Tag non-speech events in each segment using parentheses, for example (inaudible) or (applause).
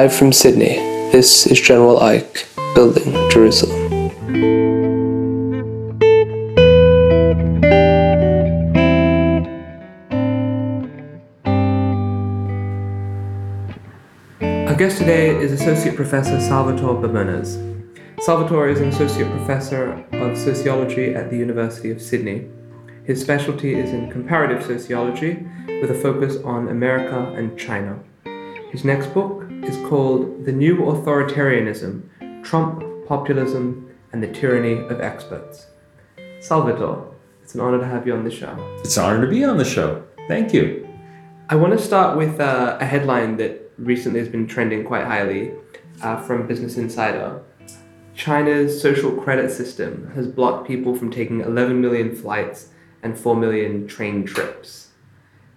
Live from Sydney, this is General Ike, building Jerusalem. Our guest today is Associate Professor Salvatore Babones. Salvatore is an Associate Professor of Sociology at the University of Sydney. His specialty is in comparative sociology with a focus on America and China. His next book is called The New Authoritarianism Trump, Populism, and the Tyranny of Experts. Salvatore, it's an honor to have you on the show. It's an honor to be on the show. Thank you. I want to start with uh, a headline that recently has been trending quite highly uh, from Business Insider. China's social credit system has blocked people from taking 11 million flights and 4 million train trips.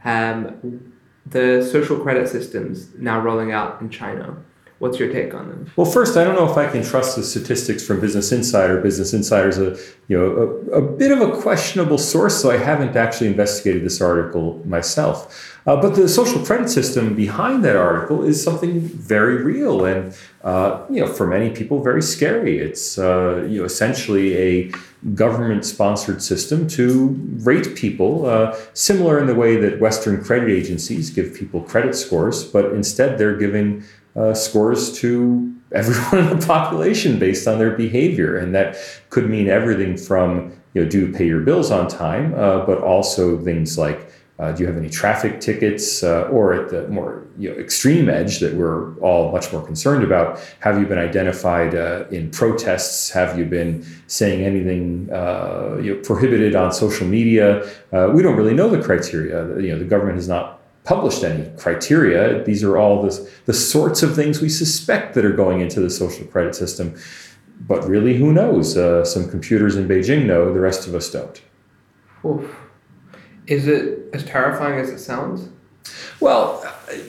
Um, the social credit systems now rolling out in China. What's your take on them? Well, first, I don't know if I can trust the statistics from Business Insider. Business Insider is a you know a, a bit of a questionable source, so I haven't actually investigated this article myself. Uh, but the social credit system behind that article is something very real and uh, you know for many people very scary. It's uh, you know essentially a government-sponsored system to rate people, uh, similar in the way that Western credit agencies give people credit scores, but instead they're giving uh, scores to everyone in the (laughs) population based on their behavior, and that could mean everything from you know do you pay your bills on time, uh, but also things like uh, do you have any traffic tickets? Uh, or at the more you know, extreme edge that we're all much more concerned about, have you been identified uh, in protests? Have you been saying anything uh, you know, prohibited on social media? We don't really know the criteria. You know, the government has not published any criteria. These are all the, the sorts of things we suspect that are going into the social credit system. But really, who knows? Uh, some computers in Beijing know, the rest of us don't. Oof. Is it as terrifying as it sounds? Well,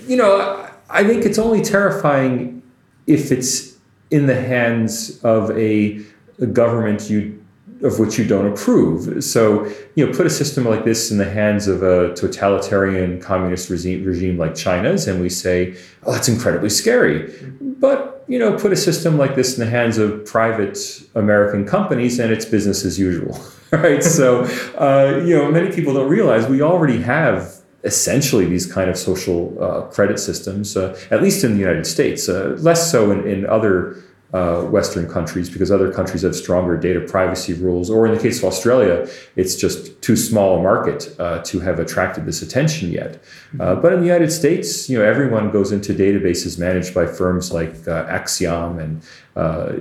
you know, I think it's only terrifying if it's in the hands of a, a government you of which you don't approve. So, you know, put a system like this in the hands of a totalitarian communist regime, regime like China's, and we say, oh, that's incredibly scary. But, you know, put a system like this in the hands of private American companies, and it's business as usual. (laughs) right? So, uh, you know, many people don't realize we already have essentially these kind of social uh, credit systems, uh, at least in the United States, uh, less so in, in other uh, Western countries because other countries have stronger data privacy rules, or in the case of Australia, it's just too small a market uh, to have attracted this attention yet. Uh, mm-hmm. but in the United States, you know, everyone goes into databases managed by firms like uh, Acxiom and uh,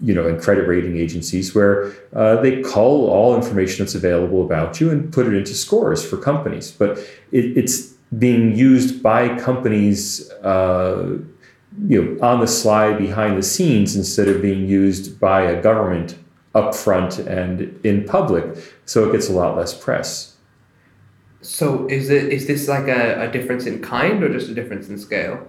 you know, and credit rating agencies where uh, they cull all information that's available about you and put it into scores for companies. But it, it's being used by companies you know, on the slide behind the scenes instead of being used by a government up front and in public. So it gets a lot less press. So is it is this like a, a difference in kind or just a difference in scale?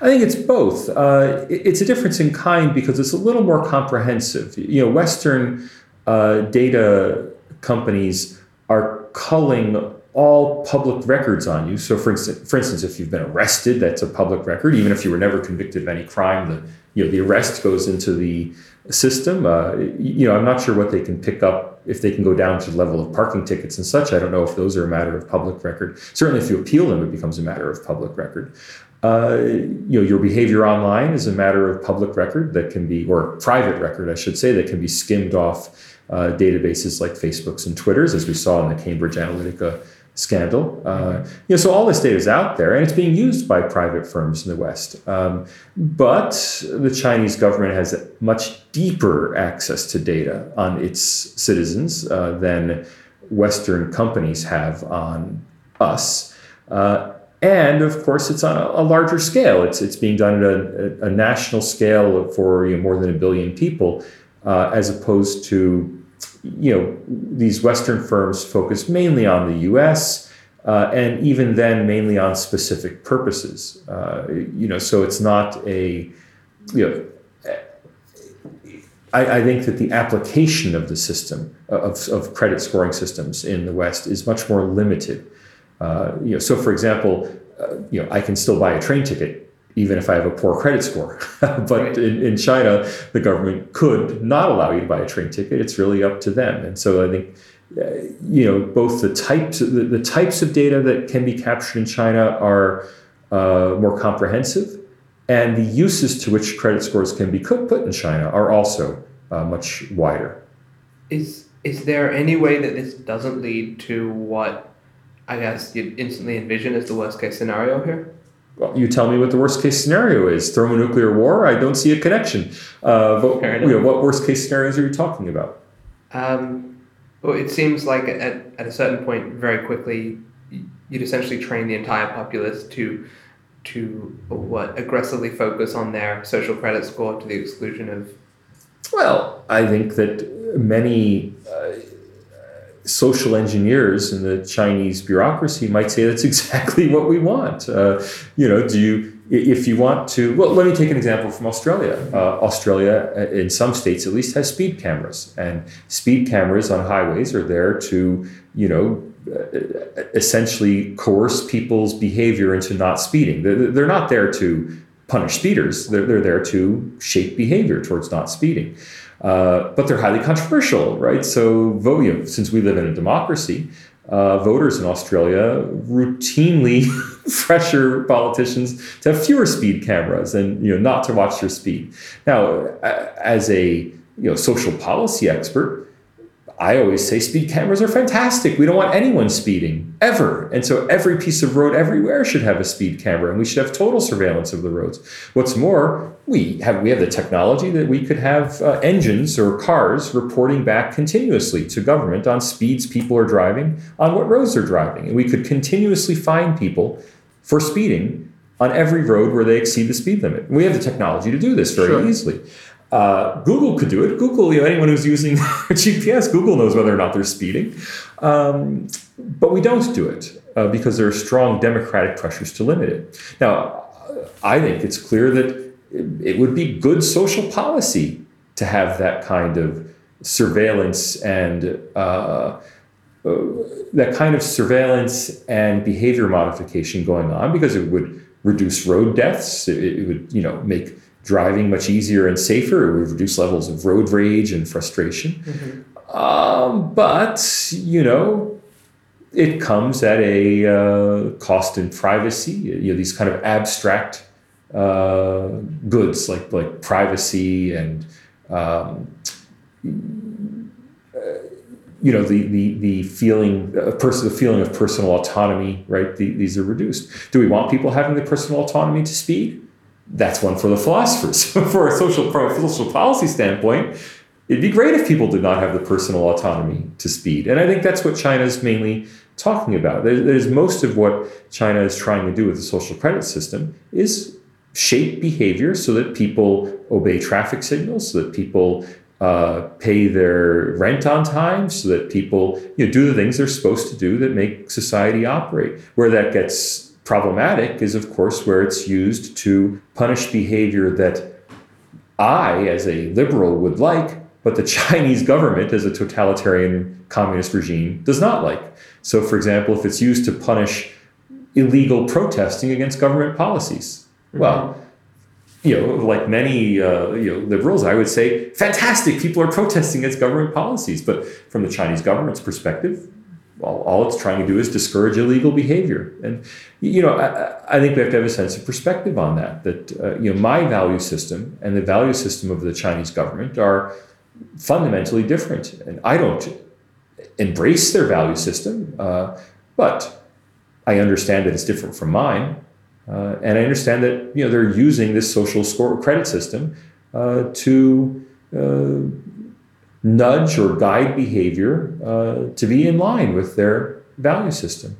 I think it's both. Uh, it's a difference in kind because it's a little more comprehensive. You know, Western uh, data companies are culling all public records on you. So, for instance, for instance, if you've been arrested, that's a public record. Even if you were never convicted of any crime, the you know the arrest goes into the system. Uh, you know, I'm not sure what they can pick up if they can go down to the level of parking tickets and such. I don't know if those are a matter of public record. Certainly, if you appeal them, it becomes a matter of public record. Uh, you know, your behavior online is a matter of public record that can be, or private record, I should say, that can be skimmed off uh, databases like Facebook's and Twitter's, as we saw in the Cambridge Analytica scandal. Uh, you know, so all this data is out there, and it's being used by private firms in the West. Um, but the Chinese government has much deeper access to data on its citizens uh, than Western companies have on us. Uh, and of course, it's on a, a, larger scale. It's it's being done at a, a national scale for you know, more than a billion people, uh, as opposed to you know, these Western firms focus mainly on the U.S. Uh, and even then, mainly on specific purposes. Uh, you know, so it's not a, you know, I, I, think that the application of the system of, of credit scoring systems in the West is much more limited. Uh, you know, so for example, uh, you know, I can still buy a train ticket even if I have a poor credit score. (laughs) but Right. in, in China, the government could not allow you to buy a train ticket. It's really up to them. And so I think, uh, you know, both the types the, the types of data that can be captured in China are uh, more comprehensive, and the uses to which credit scores can be put put in China are also uh, much wider. Is is there any way that this doesn't lead to what I guess you'd instantly envision as the worst case scenario here? Well, you tell me what the worst case scenario is. Thermonuclear war? I don't see a connection. Uh, but you know, what worst case scenarios are you talking about? Um, well, it seems like at, at a certain point, very quickly, you'd essentially train the entire populace to to what aggressively focus on their social credit score to the exclusion of Well, I think that many uh, social engineers in the Chinese bureaucracy might say that's (laughs) exactly what we want. Uh, you know, do you if you want to? Well, let me take an example from Australia. Uh, Australia, uh, in some states at least, has speed cameras, and speed cameras on highways are there to you know. uh, Essentially, coerce people's behavior into not speeding. They're, they're not there to punish speeders. They're, they're there to shape behavior towards not speeding. Uh, but they're highly controversial, right? So, vote, you know, since we live in a democracy, uh, voters in Australia routinely (laughs) pressure politicians to have fewer speed cameras and you know not to watch their speed. Now, as a you know social policy expert, I always say speed cameras are fantastic. We don't want anyone speeding ever. And so every piece of road everywhere should have a speed camera and we should have total surveillance of the roads. What's more, we have we have the technology that we could have uh, engines or cars reporting back continuously to government on speeds people are driving, on what roads they're driving. And we could continuously fine people for speeding on every road where they exceed the speed limit. We have the technology to do this very Sure. easily. Uh, Google could do it. Google, you know, anyone who's using (laughs) GPS, Google knows whether or not they're speeding. Um, but we don't do it uh, because there are strong democratic pressures to limit it. Now, I think it's clear that it, would be good social policy to have that kind of surveillance and uh, uh, that kind of surveillance and behavior modification going on because it would reduce road deaths. It, it would, you know, make driving much easier and safer. Would reduce levels of road rage and frustration. Um, but you know, it comes at a uh, cost in privacy. You know, these kind of abstract uh, goods like like privacy and um, you know the the the feeling a person the feeling of personal autonomy right the, these are reduced do we want people having the personal autonomy to speed that's one for the philosophers. (laughs) For a social from a social policy standpoint it'd be great if people did not have the personal autonomy to speed. And i think that's what china is mainly talking about. There's most of what china is trying to do with the social credit system is shape behavior so that people obey traffic signals so that people uh, pay their rent on time so that people you know, do the things they're supposed to do that make society operate. Where that gets problematic is, of course, where it's used to punish behavior that I, as a liberal, would like, but the (laughs) Chinese government, as a totalitarian communist regime, does not like. So, for example, if it's used to punish illegal protesting against government policies, well, you know, like many uh, you know liberals, I would say, fantastic. People are protesting against government policies, but from the Chinese government's perspective, all, all it's trying to do is discourage illegal behavior. And you know, I, I think we have to have a sense of perspective on that. That uh, you know, my value system and the value system of the Chinese government are fundamentally different, and I don't embrace their value system, uh, but I understand that it's different from mine. Uh, and I understand that you know they're using this social score credit system uh, to uh, nudge or guide behavior uh, to be in line with their value system.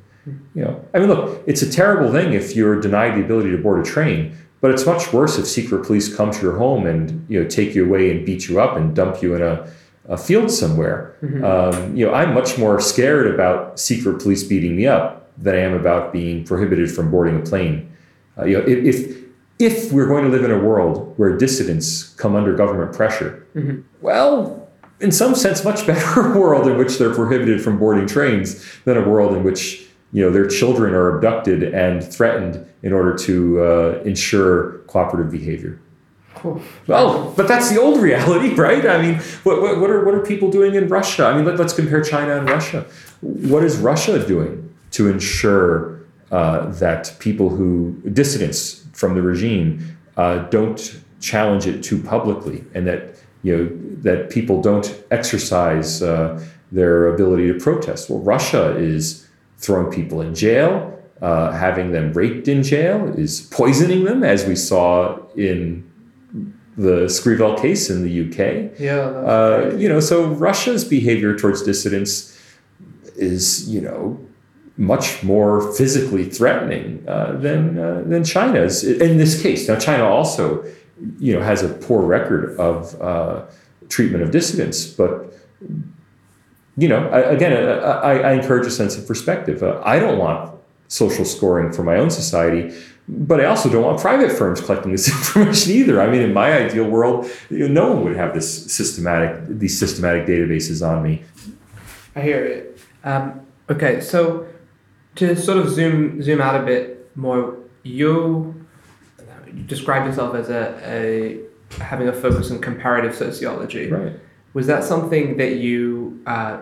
You know, I mean, look, it's a terrible thing if you're denied the ability to board a train, but it's much worse if secret police come to your home and you know take you away and beat you up and dump you in a, a field somewhere. Um, you know, I'm much more scared about secret police beating me up than I am about being prohibited from boarding a plane. Uh, you know, if, if if we're going to live in a world where dissidents come under government pressure, well, in some sense, much better (laughs) world in which they're prohibited from boarding trains than a world in which you know their children are abducted and threatened in order to uh, ensure cooperative behavior. Well, but that's the old (laughs) reality, right? I mean, what, what, what, are, what are people doing in Russia? I mean, let, us compare China and Russia. What is Russia doing to ensure uh, that people who, dissidents from the regime, uh, don't challenge it too publicly and that, you know, that people don't exercise uh, their ability to protest? Well, Russia is throwing people in jail, uh, having them raped in jail, is poisoning them, as we saw in the Skripal case in the UK. Yeah. Uh, you know, so Russia's behavior towards dissidents is, you know, much more physically threatening uh, than uh, than China's in this case. Now, China also, you know, has a poor record of uh, treatment of dissidents, but you know, I, again, I, I, encourage a sense of perspective. Uh, I don't want social scoring for my own society but I also don't want private firms collecting this (laughs) information either. I mean, in my ideal world, you know, no one would have this systematic these systematic databases on me. I hear it. Um, okay, so to sort of zoom zoom out a bit more, you, describe yourself as a, a having a focus on comparative sociology. Right. Was that something that you uh,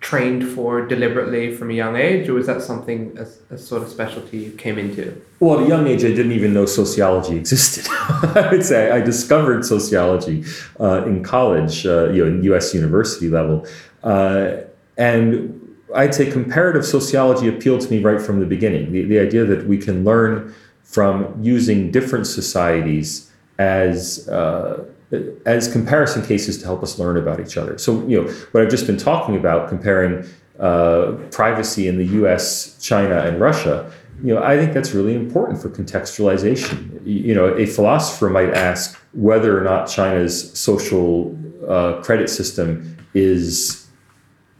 trained for deliberately from a young age, or was that something as a sort of specialty you came into? Well, at a young age, I didn't even know sociology existed. (laughs) I would say I discovered sociology uh, in college, uh, you know, in U.S. university level, uh, and I'd say comparative sociology appealed to me right from the beginning. The, the idea that we can learn from using different societies as uh, as comparison cases to help us learn about each other. So, you know, what I've just been talking about, comparing uh, privacy in the U.S., China, and Russia, you know, I think that's really important for contextualization. You know, a philosopher might ask whether or not China's social uh, credit system is,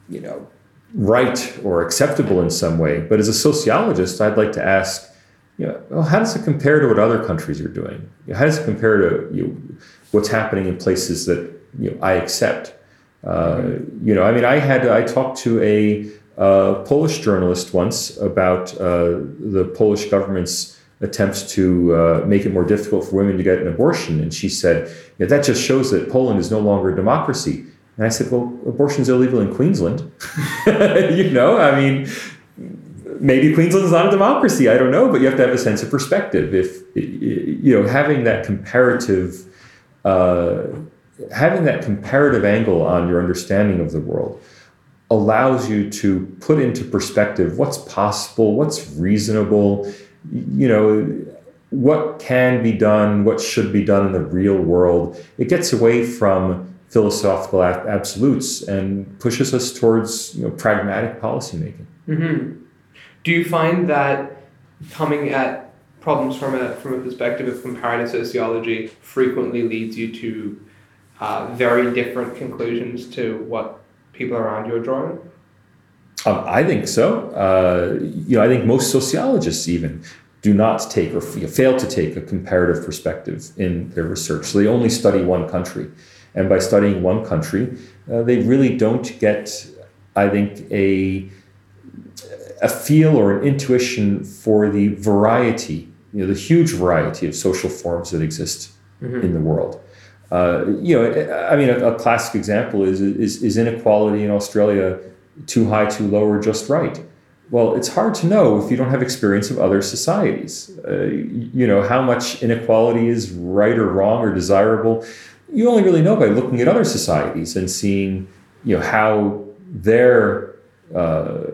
you know, right or acceptable in some way. But as a sociologist, I'd like to ask, know, well, how does it compare to what other countries are doing? How does it compare to you know, what's happening in places that you know I accept. Uh, you know, I mean, I had I talked to a uh, Polish journalist once about uh, the Polish government's attempts to uh, make it more difficult for women to get an abortion, and she said yeah, that just shows that Poland is no longer a democracy. And I said, well, abortion's illegal in Queensland. (laughs) you know, I mean, maybe Queensland is not a democracy. I don't know, but you have to have a sense of perspective. If you know, having that comparative uh, having that comparative angle on your understanding of the world allows you to put into perspective what's possible, what's reasonable, you know, what can be done, what should be done in the real world. It gets away from philosophical absolutes and pushes us towards you know, pragmatic policymaking. Mm-hmm. Do you find that coming at problems from a from a perspective of comparative sociology frequently leads you to uh, very different conclusions to what people around you are drawing? Um, I think so. Uh, you know, I think most sociologists even do not take or fail to take a comparative perspective in their research. So they only study one country, and by studying one country, uh, they really don't get, I think, a a feel or an intuition for the variety, you know, the huge variety of social forms that exist mm-hmm. in the world. Uh, you know, I mean, a, a, classic example is, is, is inequality in Australia too high, too low, or just right? Well, it's hard to know if you don't have experience of other societies. Uh, you know, how much inequality is right or wrong or desirable. You only really know by looking at other societies and seeing, you know, how their uh,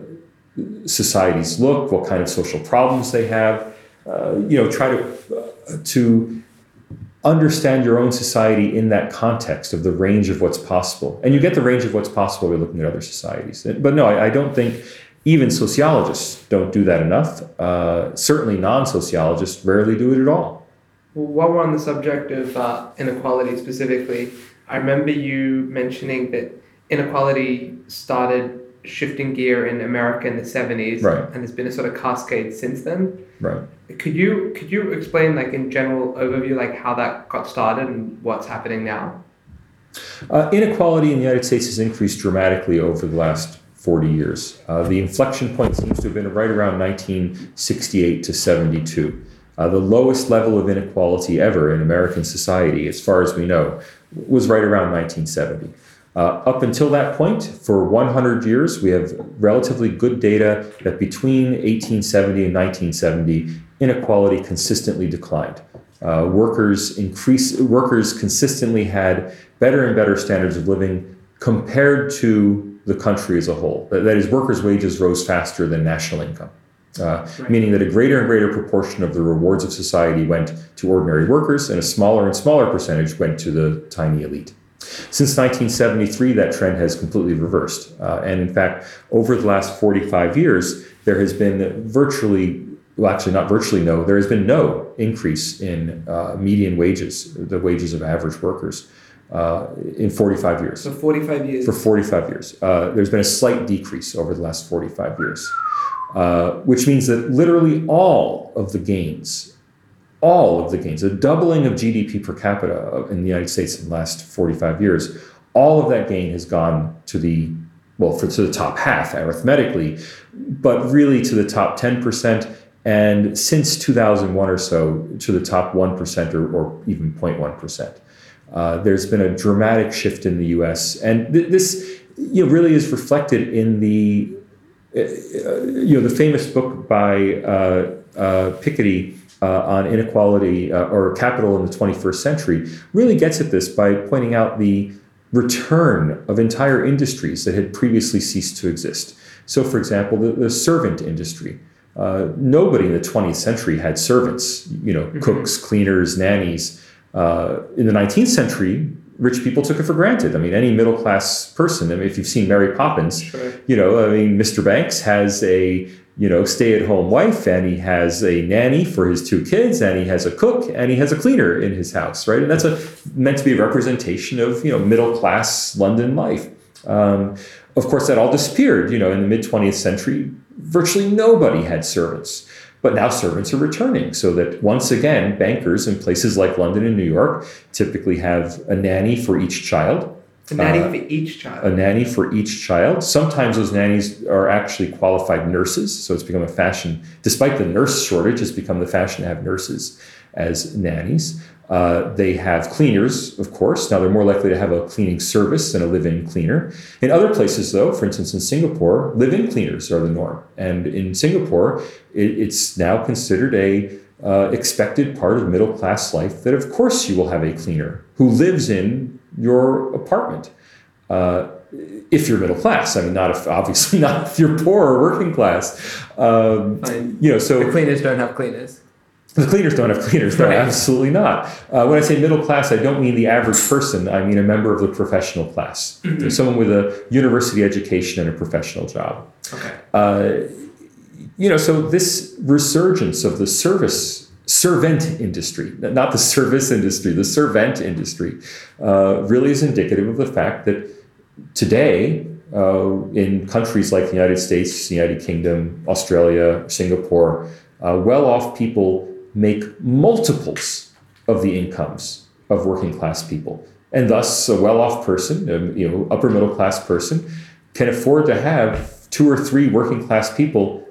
societies look, what kind of social problems they have. Uh, you know, try to uh, to understand your own society in that context of the range of what's possible, and you get the range of what's possible by looking at other societies. But no, I, I don't think even sociologists don't do that enough. Uh, certainly, non-sociologists rarely do it at all. Well, while we're on the subject of uh, inequality specifically, I remember you mentioning that inequality started shifting gear in America in the 70s. Right. And there's been a sort of cascade since then. Right. Could you could you explain like in general overview like how that got started and what's happening now? Uh, inequality in the United States has increased dramatically over the last 40 years. Uh, the inflection point seems to have been right around 1968 to 72. Uh, the lowest level of inequality ever in American society, as far as we know, was right around 1970. Uh, up until that point, for 100 years, we have relatively good data that between 1870 and 1970, inequality consistently declined. Uh, workers increase, workers consistently had better and better standards of living compared to the country as a whole. That, that is, workers' wages rose faster than national income. Uh, right. Meaning that a greater and greater proportion of the rewards of society went to ordinary workers, and a smaller and smaller percentage went to the tiny elite. Since 1973, that trend has completely reversed. Uh, and in fact, over the last 45 years, there has been virtually, well, actually, not virtually no, there has been no increase in uh, median wages, the wages of average workers. Uh, in 45 years. So 45 years. For 45 years. Uh, there's been a slight decrease over the last 45 years, uh, which means that literally all of the gains all of the gains, a doubling of GDP per capita in the United States in the last 45 years, all of that gain has gone to the well, for to the top half arithmetically, but really to the top 10%, and since 2001 or so to the top 1% or, or even 0.1%. Uh, there's been a dramatic shift in the U.S., and th- this you know, really is reflected in the uh, you know the famous book by uh, uh Piketty uh, on inequality uh, or capital in the 21st century really gets at this by pointing out the return of entire industries that had previously ceased to exist. So, for example, the, the servant industry. Uh, nobody in the 20th century had servants, you know, mm-hmm. cooks, cleaners, nannies. Uh, in the 19th century, rich people took it for granted. I mean, any middle class person, I mean, if you've seen Mary Poppins, sure. you know, I mean, Mr. Banks has a you know, stay at home wife and he has a nanny for his two kids and he has a cook and he has a cleaner in his house, right? And that's a meant to be a representation of, you know, middle class London life. Um, of course, that all disappeared, you know, in the mid 20th century. Virtually nobody had servants. But now servants are returning, so that once again, bankers in places like London and New York typically have a nanny for each child a nanny uh, for each child. A nanny for each child. Sometimes those nannies are actually qualified nurses, so it's become a fashion. Despite the nurse shortage, it's become the fashion to have nurses as nannies. Uh, they have cleaners, of course. Now they're more likely to have a cleaning service than a live-in cleaner. In other places, though, for instance, in Singapore, live-in cleaners are the norm. And in Singapore, it, it's now considered a uh, expected part of middle class life that, of course, you will have a cleaner who lives in your apartment. Uh, if you're middle class, I mean, not if obviously (laughs) not if you're poor or working class. Um, you know, so the cleaners don't have cleaners. The cleaners don't have cleaners. No, right. absolutely not. Uh, when I say middle class, I don't mean the average person. I mean a member of the professional class, mm-hmm. someone with a university education and a professional job. Okay. Uh, you know, so this resurgence of the service servant industry, not the service industry, the servant industry, uh, really is indicative of the fact that today, uh, in countries like the United States, the United Kingdom, Australia, Singapore, uh, well off people make multiples of the incomes of working class people. And thus, a well off person, a you know, upper middle class person, can afford to have two or three working class people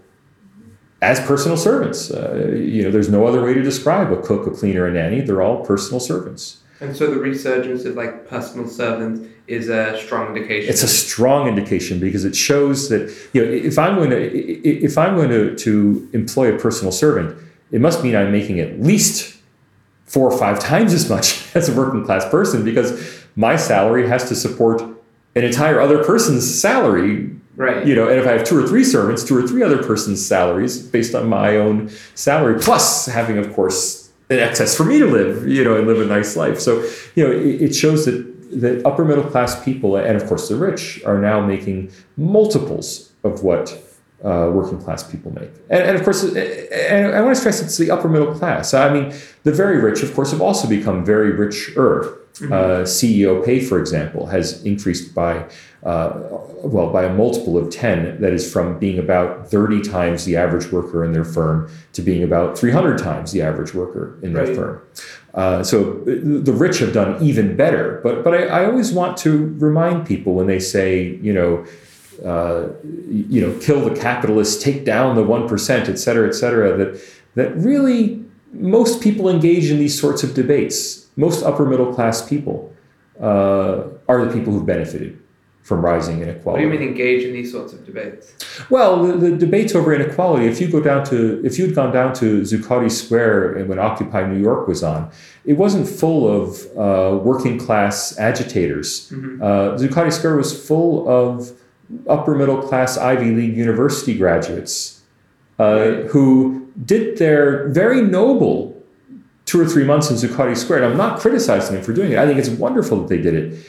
as personal servants. Uh, you know, there's no other way to describe a cook, a cleaner, a nanny. They're all personal servants. And so the resurgence of like personal servants is a strong indication. It's a strong indication because it shows that you know if I'm going to if I'm going to, to employ a personal servant, it must mean I'm making at least four or five times as much (laughs) as a working class person because my salary has to support an entire other person's salary Right. You know, and if I have two or three servants, two or three other persons' salaries based on my own salary, plus having, of course, an excess for me to live, you know, and live a nice life. So, you know, it, it shows that that upper middle class people, and of course the rich, are now making multiples of what uh, working class people make. And, and, of course, and I want to stress it's the upper middle class. I mean, the very rich, of course, have also become very richer. Mm-hmm. Uh, CEO pay, for example, has increased by uh, well by a multiple of 10 that is from being about 30 times the average worker in their firm to being about 300 times the average worker in their right. firm uh, so the rich have done even better but but I, I, always want to remind people when they say you know uh, you know, kill the capitalists, take down the one percent, et cetera, et cetera. That that really most people engage in these sorts of debates. Most upper middle class people uh, are the people who've benefited from rising inequality. What do you mean engage in these sorts of debates? Well, the, the debates over inequality. If you go down to, if you had gone down to Zuccotti Square when Occupy New York was on, it wasn't full of uh, working class agitators. Uh, Zuccotti Square was full of upper middle class Ivy League university graduates uh, Right. who did their very noble two or three months in Zuccotti Square. And I'm not criticizing them for doing it. I think it's wonderful that they did it.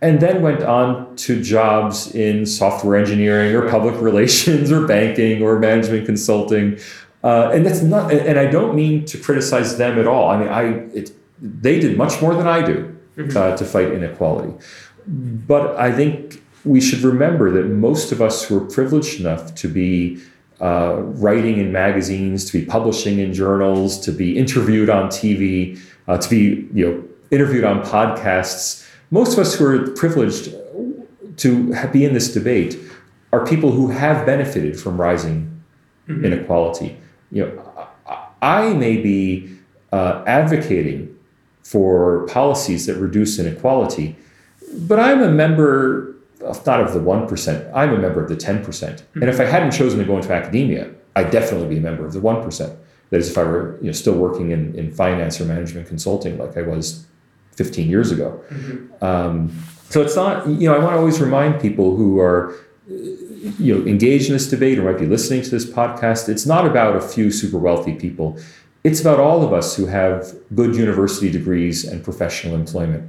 And then went on to jobs in software engineering or public (laughs) relations or banking or management consulting. Uh, and that's not, and I don't mean to criticize them at all. I mean, I, it, they did much more than I do uh, to fight inequality. But I think we should remember that most of us who are privileged enough to be uh, writing in magazines, to be publishing in journals, to be interviewed on TV, uh, to be you know interviewed on podcasts. Most of us who are privileged to be in this debate are people who have benefited from rising inequality. You know, I, may be uh, advocating for policies that reduce inequality, but I'm a member not of the 1%, I'm a member of the 10%. And if I hadn't chosen to go into academia, I'd definitely be a member of the 1%. That is, if I were you know, still working in, in finance or management consulting like I was 15 years ago. Um, so it's not, you know, I want to always remind people who are, uh, you know, engaged in this debate or might be listening to this podcast. It's not about a few super wealthy people. It's about all of us who have good university degrees and professional employment.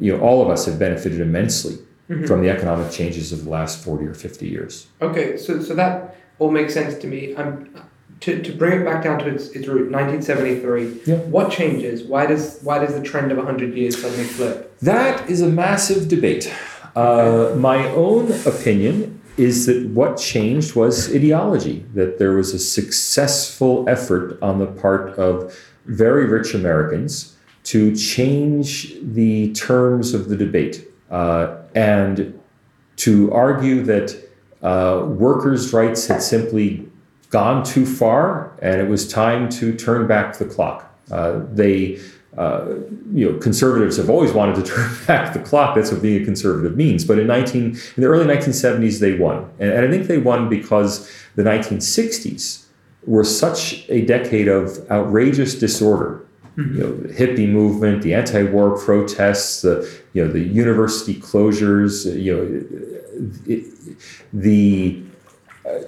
You know, all of us have benefited immensely from the economic changes of the last 40 or 50 years. Okay, so so that all makes sense to me. I'm to, to bring it back down to its, its root, 1973. Yeah. What changes? Why does why does the trend of 100 years suddenly flip? That is a massive debate. Uh, my own opinion is that what changed was ideology, that there was a successful effort on the part of very rich Americans to change the terms of the debate uh, and to argue that uh, workers' rights had simply gone too far and it was time to turn back the clock. Uh, they, uh, you know, conservatives have always wanted to (laughs) turn back the clock. That's what being a conservative means. But in 19, in the early 1970s, they won. And, and I think they won because the 1960s were such a decade of outrageous disorder. You know, the hippie movement, the anti-war protests, the you know the university closures, you know, the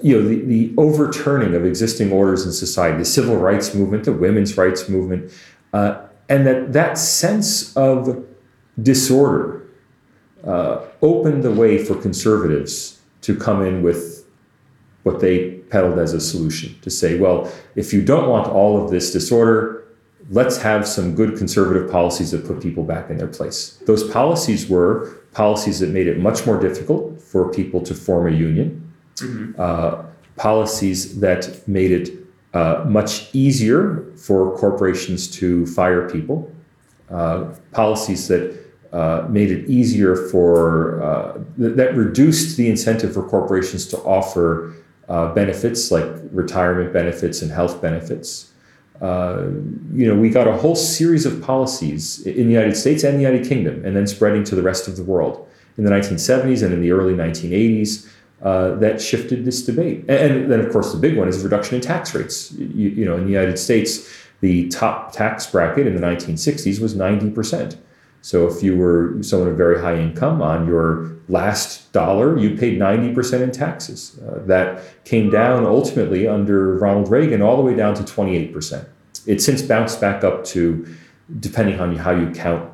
you know the, the overturning of existing orders in society, the civil rights movement, the women's rights movement, uh, and that that sense of disorder uh, opened the way for conservatives to come in with what they peddled as a solution to say, well, if you don't want all of this disorder, let's have some good conservative policies that put people back in their place. Those policies were policies that made it much more difficult for people to form a union, uh, policies that made it uh, much easier for corporations to fire people, uh, policies that uh, made it easier for uh, th- that reduced the incentive for corporations to offer uh, benefits like retirement benefits and health benefits. Uh, you know, we got a whole series of policies in the United States and the United Kingdom, and then spreading to the rest of the world in the 1970s and in the early 1980s. Uh, that shifted this debate, and, and then of course the big one is reduction in tax rates. You, you know, in the United States, the top tax bracket in the 1960s was 90 percent. So if you were someone of very high income, on your last dollar, you paid 90% in taxes. Uh, that came down ultimately under Ronald Reagan all the way down to 28%. It's since bounced back up to, depending on how you count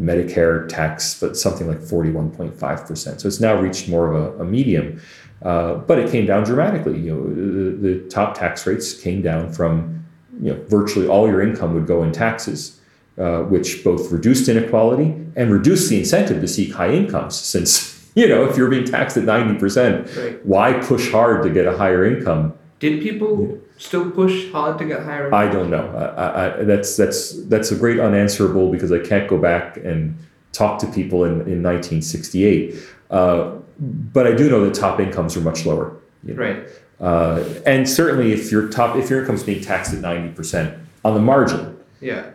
Medicare tax, but something like 41.5%. So it's now reached more of a, a medium. Uh, but it came down dramatically. You know, the, the top tax rates came down from, you know, virtually all your income would go in taxes uh, which both reduced inequality and reduced the incentive to seek high incomes. Since (laughs) you know, if you're being taxed at ninety percent, Right. why push hard to get a higher income? Did people still push hard to get higher? I don't know. I, I, that's that's that's a great unanswerable because I can't go back and talk to people in, in 1968. Uh, but I do know that top incomes are much lower. You know? Right. Uh, and certainly, if your top, if your income is being taxed at 90% on the margin, yeah,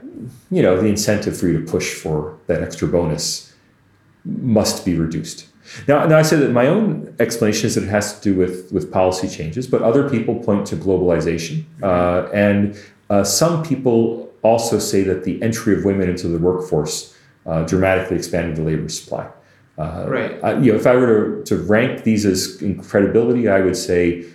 you know, the incentive for you to push for that extra bonus must be reduced. Now, now I say that my own explanation is that it has to do with, with policy changes, but other people point to globalization. Uh, and uh, some people also say that the entry of women into the workforce uh, dramatically expanded the labor supply. Uh, right. you know, if I were to, to rank these as credibility, I would say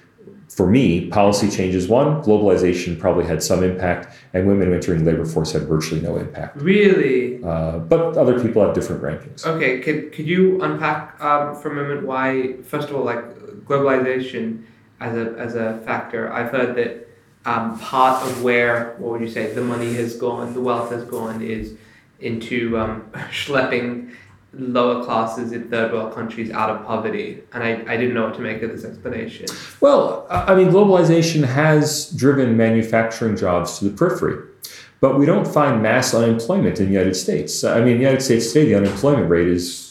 for me, policy changes one, globalization probably had some impact, and women entering the labor force had virtually no impact. Really? Uh, but other people have different rankings. Okay, could, could you unpack um, for a moment why, first of all, like globalization as a, as a factor? I've heard that um, part of where, what would you say, the money has gone, the wealth has gone, is into um, (laughs) schlepping lower classes in third world countries out of poverty. And I, I didn't know what to make of this explanation. Well, I mean, globalization has driven manufacturing jobs to the periphery. But we don't find mass unemployment in the United States. I mean, in the United States today, the unemployment rate is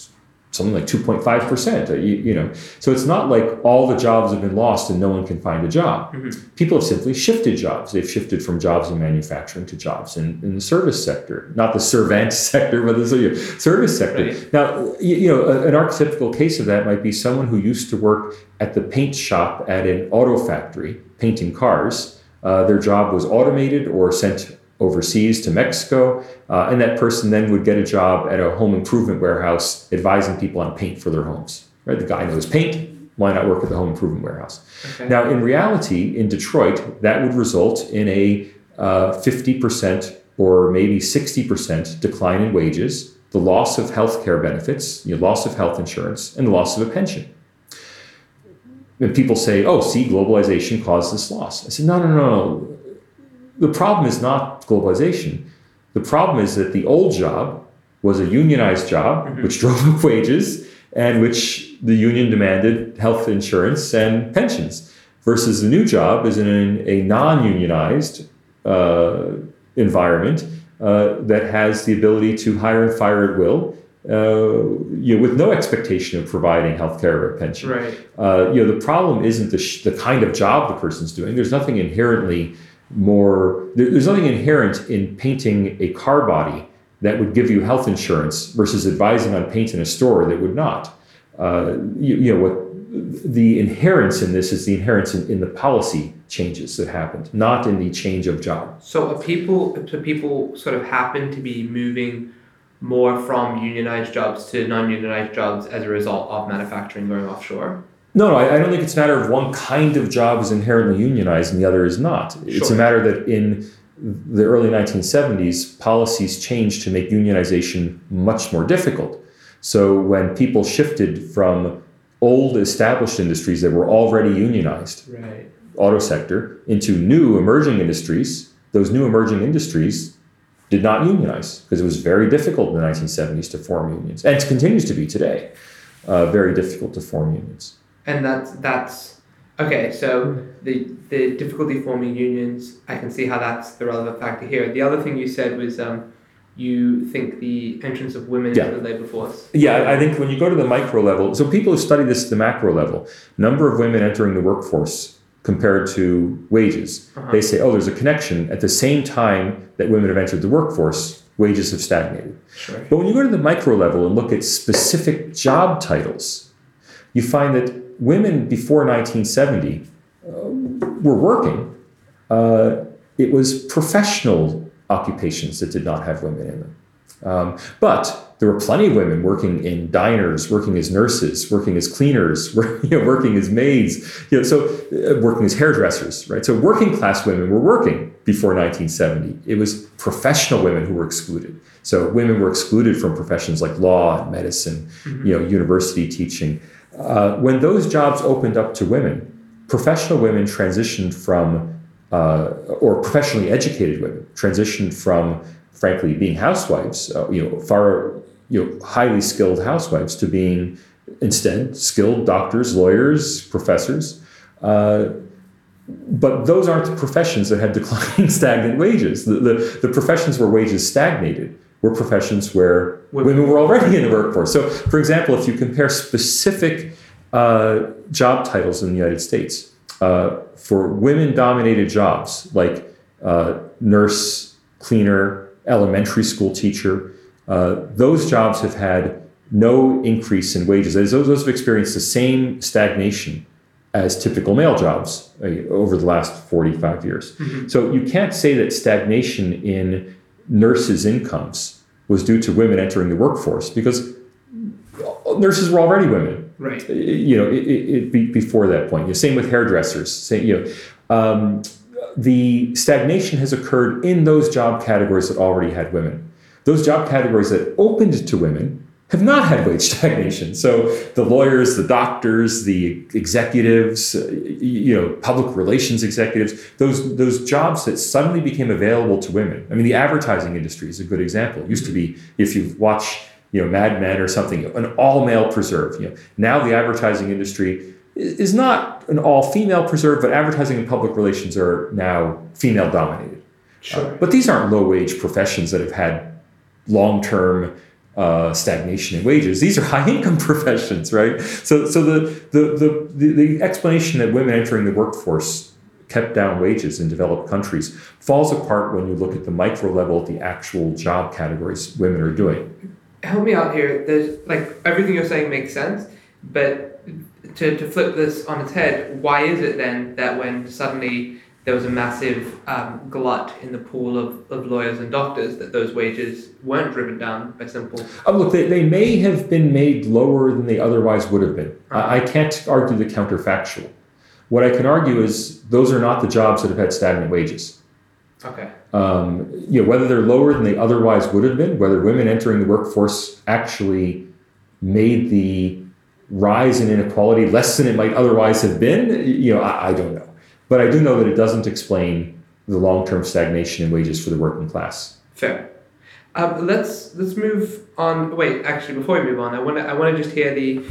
something like 2.5%. Uh, you, you, know, so it's not like all the jobs have been lost and no one can find a job. Mm-hmm. People have simply shifted jobs. They've shifted from jobs in manufacturing to jobs in, in the service sector, not the servant (laughs) sector, but the service sector. Right. Now, you, you know, an archetypical case of that might be someone who used to work at the paint shop at an auto factory painting cars. Uh, their job was automated or sent overseas to Mexico, uh, and that person then would get a job at a home improvement warehouse advising people on paint for their homes. Right? The guy knows paint. Why not work at the home improvement warehouse? Okay. Now, in reality, in Detroit, that would result in a uh, 50% or maybe 60% decline in wages, the loss of health care benefits, the loss of health insurance, and the loss of a pension. And people say, oh, see, globalization caused this loss. I said, no, no, no, no, the problem is not globalization. The problem is that the old job was a unionized job, mm-hmm. which (laughs) drove up wages and which the union demanded health insurance and pensions, versus the new job is in a non unionized uh, environment uh, that has the ability to hire and fire at will. Uh, you know, with no expectation of providing health care or pension. Right. Uh, you know, the problem isn't the, sh- the kind of job the person's doing. There's nothing inherently more there's nothing inherent in painting a car body that would give you health insurance versus advising on paint in a store that would not. Uh, you, you, know what the inherence in this is the inherence in, in, the policy changes that happened not in the change of job. So people so people sort of happen to be moving more from unionized jobs to non-unionized jobs as a result of manufacturing going offshore no, no, I, I, don't think it's a matter of one kind of job is inherently unionized and the other is not. It's a matter that in the early 1970s, policies changed to make unionization much more difficult. So when people shifted from old established industries that were already unionized, right. auto sector, into new emerging industries, those new emerging industries did not unionize because it was very difficult in the 1970s to form unions. And it continues to be today, uh, very difficult to form unions and that's that's okay. So the the difficulty forming unions, I can see how that's the relevant factor here. The other thing you said was. Um, you think the entrance of women yeah. into the labor force? Yeah, I think when you go to the micro level, so people who study this at the macro level, number of women entering the workforce compared to wages, uh-huh. they say, oh, there's a connection. At the same time that women have entered the workforce, wages have stagnated. Sure. But when you go to the micro level and look at specific job titles, you find that women before 1970 uh, were working. Uh, it was professional occupations that did not have women in them. Um, but there were plenty of women working in diners, working as nurses, working as cleaners, (laughs) you know, working as maids, you know, so uh, working as hairdressers, right? So working class women were working before 1970. It was professional women who were excluded. So women were excluded from professions like law and medicine, mm-hmm. you know, university teaching. Uh, when those jobs opened up to women, professional women transitioned from, uh, or professionally educated women transitioned from, frankly, being housewives, uh, you know, far, you know, highly skilled housewives to being instead skilled doctors, lawyers, professors. Uh, but those aren't the professions that had (laughs) declining stagnant wages. The, the, the professions where wages stagnated were professions where women, women were already in the workforce. So, for example, if you compare specific uh, job titles in the United States uh, for women-dominated jobs like uh, nurse, cleaner, elementary school teacher, uh, those jobs have had no increase in wages. Those, those have experienced the same stagnation as typical male jobs uh, over the last 45 years. Mm-hmm. So you can't say that stagnation in nurses' incomes was due to women entering the workforce because nurses were already women. Right. You know, it, it, it, before that point. You know, same with hairdressers. Same, you know, um, the stagnation has occurred in those job categories that already had women. Those job categories that opened to women have not had wage (laughs) stagnation. So the lawyers, the doctors, the executives, uh, you know, public relations executives, those those jobs that suddenly became available to women. I mean, the advertising industry is a good example. It used to be if you watch, you know, Mad Men or something, an all male preserve. You know, now the advertising industry is not an all female preserve, but advertising and public relations are now female dominated. Sure. Uh, but these aren't low wage professions that have had long term uh, stagnation in wages. These are (laughs) high income professions, right? So, so the, the, the, the, explanation that women entering the workforce kept down wages in developed countries falls apart when you look at the micro level at the actual job categories women are doing. Help me out here. There's like everything you're saying makes sense, but to, to flip this on its head, why is it then that when suddenly there was a massive um, glut in the pool of, of lawyers and doctors that those wages weren't driven down by simple. Oh, look, they, they may have been made lower than they otherwise would have been. Uh-huh. I, I can't argue the counterfactual. What I can argue is those are not the jobs that have had stagnant wages. Okay. Um, you know, whether they're lower than they otherwise would have been, whether women entering the workforce actually made the rise in inequality less than it might otherwise have been, you know, I, I don't know. But I do know that it doesn't explain the long-term stagnation in wages for the working class. Fair. Um, let's let's move on. Wait, actually, before we move on, I want to I want to just hear the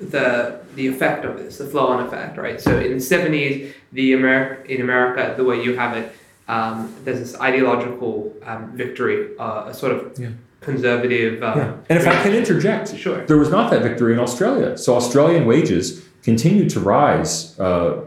the the effect of this, the flow-on effect, right? So in the seventies, the America in America, the way you have it, um, there's this ideological um, victory, uh, a sort of yeah. conservative. Uh, yeah. And if I can interject, sure, there was not that victory in Australia. So Australian wages continued to rise. Uh,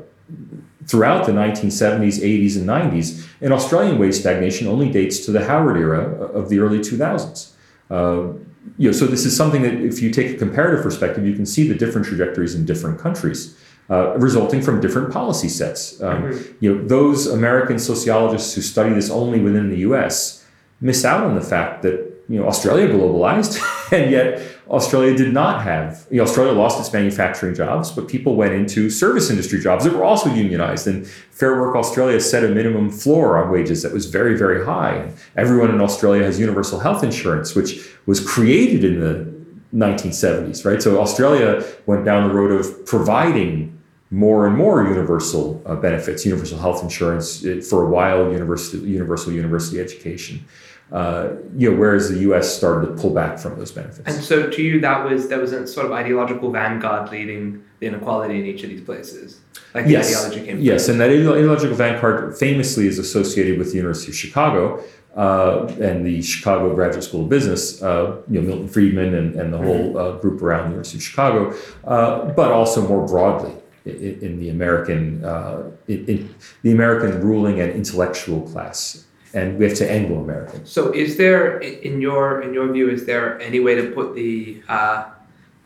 throughout the 1970s, 80s, and 90s. And Australian wage stagnation only dates to the Howard era of the early 2000s. Uh, you know, so this is something that, if you take a comparative perspective, you can see the different trajectories in different countries, uh, resulting from different policy sets. Um. You know, those American sociologists who study this only within the U.S. miss out on the fact that you know Australia globalized, (laughs) and yet Australia did not have, you know, Australia lost its manufacturing jobs, but people went into service industry jobs that were also unionized. And Fair Work Australia set a minimum floor on wages that was very, very high. And everyone in Australia has universal health insurance, which was created in the 1970s, right? So Australia went down the road of providing more and more universal uh, benefits, universal health insurance, it, for a while, universal, universal university education. Uh, you know, whereas the U.S. started to pull back from those benefits. And so, to you, that was that was a sort of ideological vanguard leading the inequality in each of these places. Like the yes. ideology came. Yes, and that ideological vanguard famously is associated with the University of Chicago uh, and the Chicago Graduate School of Business. Uh, you know, Milton Friedman and, and the whole mm-hmm. uh, group around the University of Chicago, uh, but also more broadly. In, in the American, uh, in, in the American ruling and intellectual class, and we have to Anglo American. So, is there, in your in your view, is there any way to put the uh,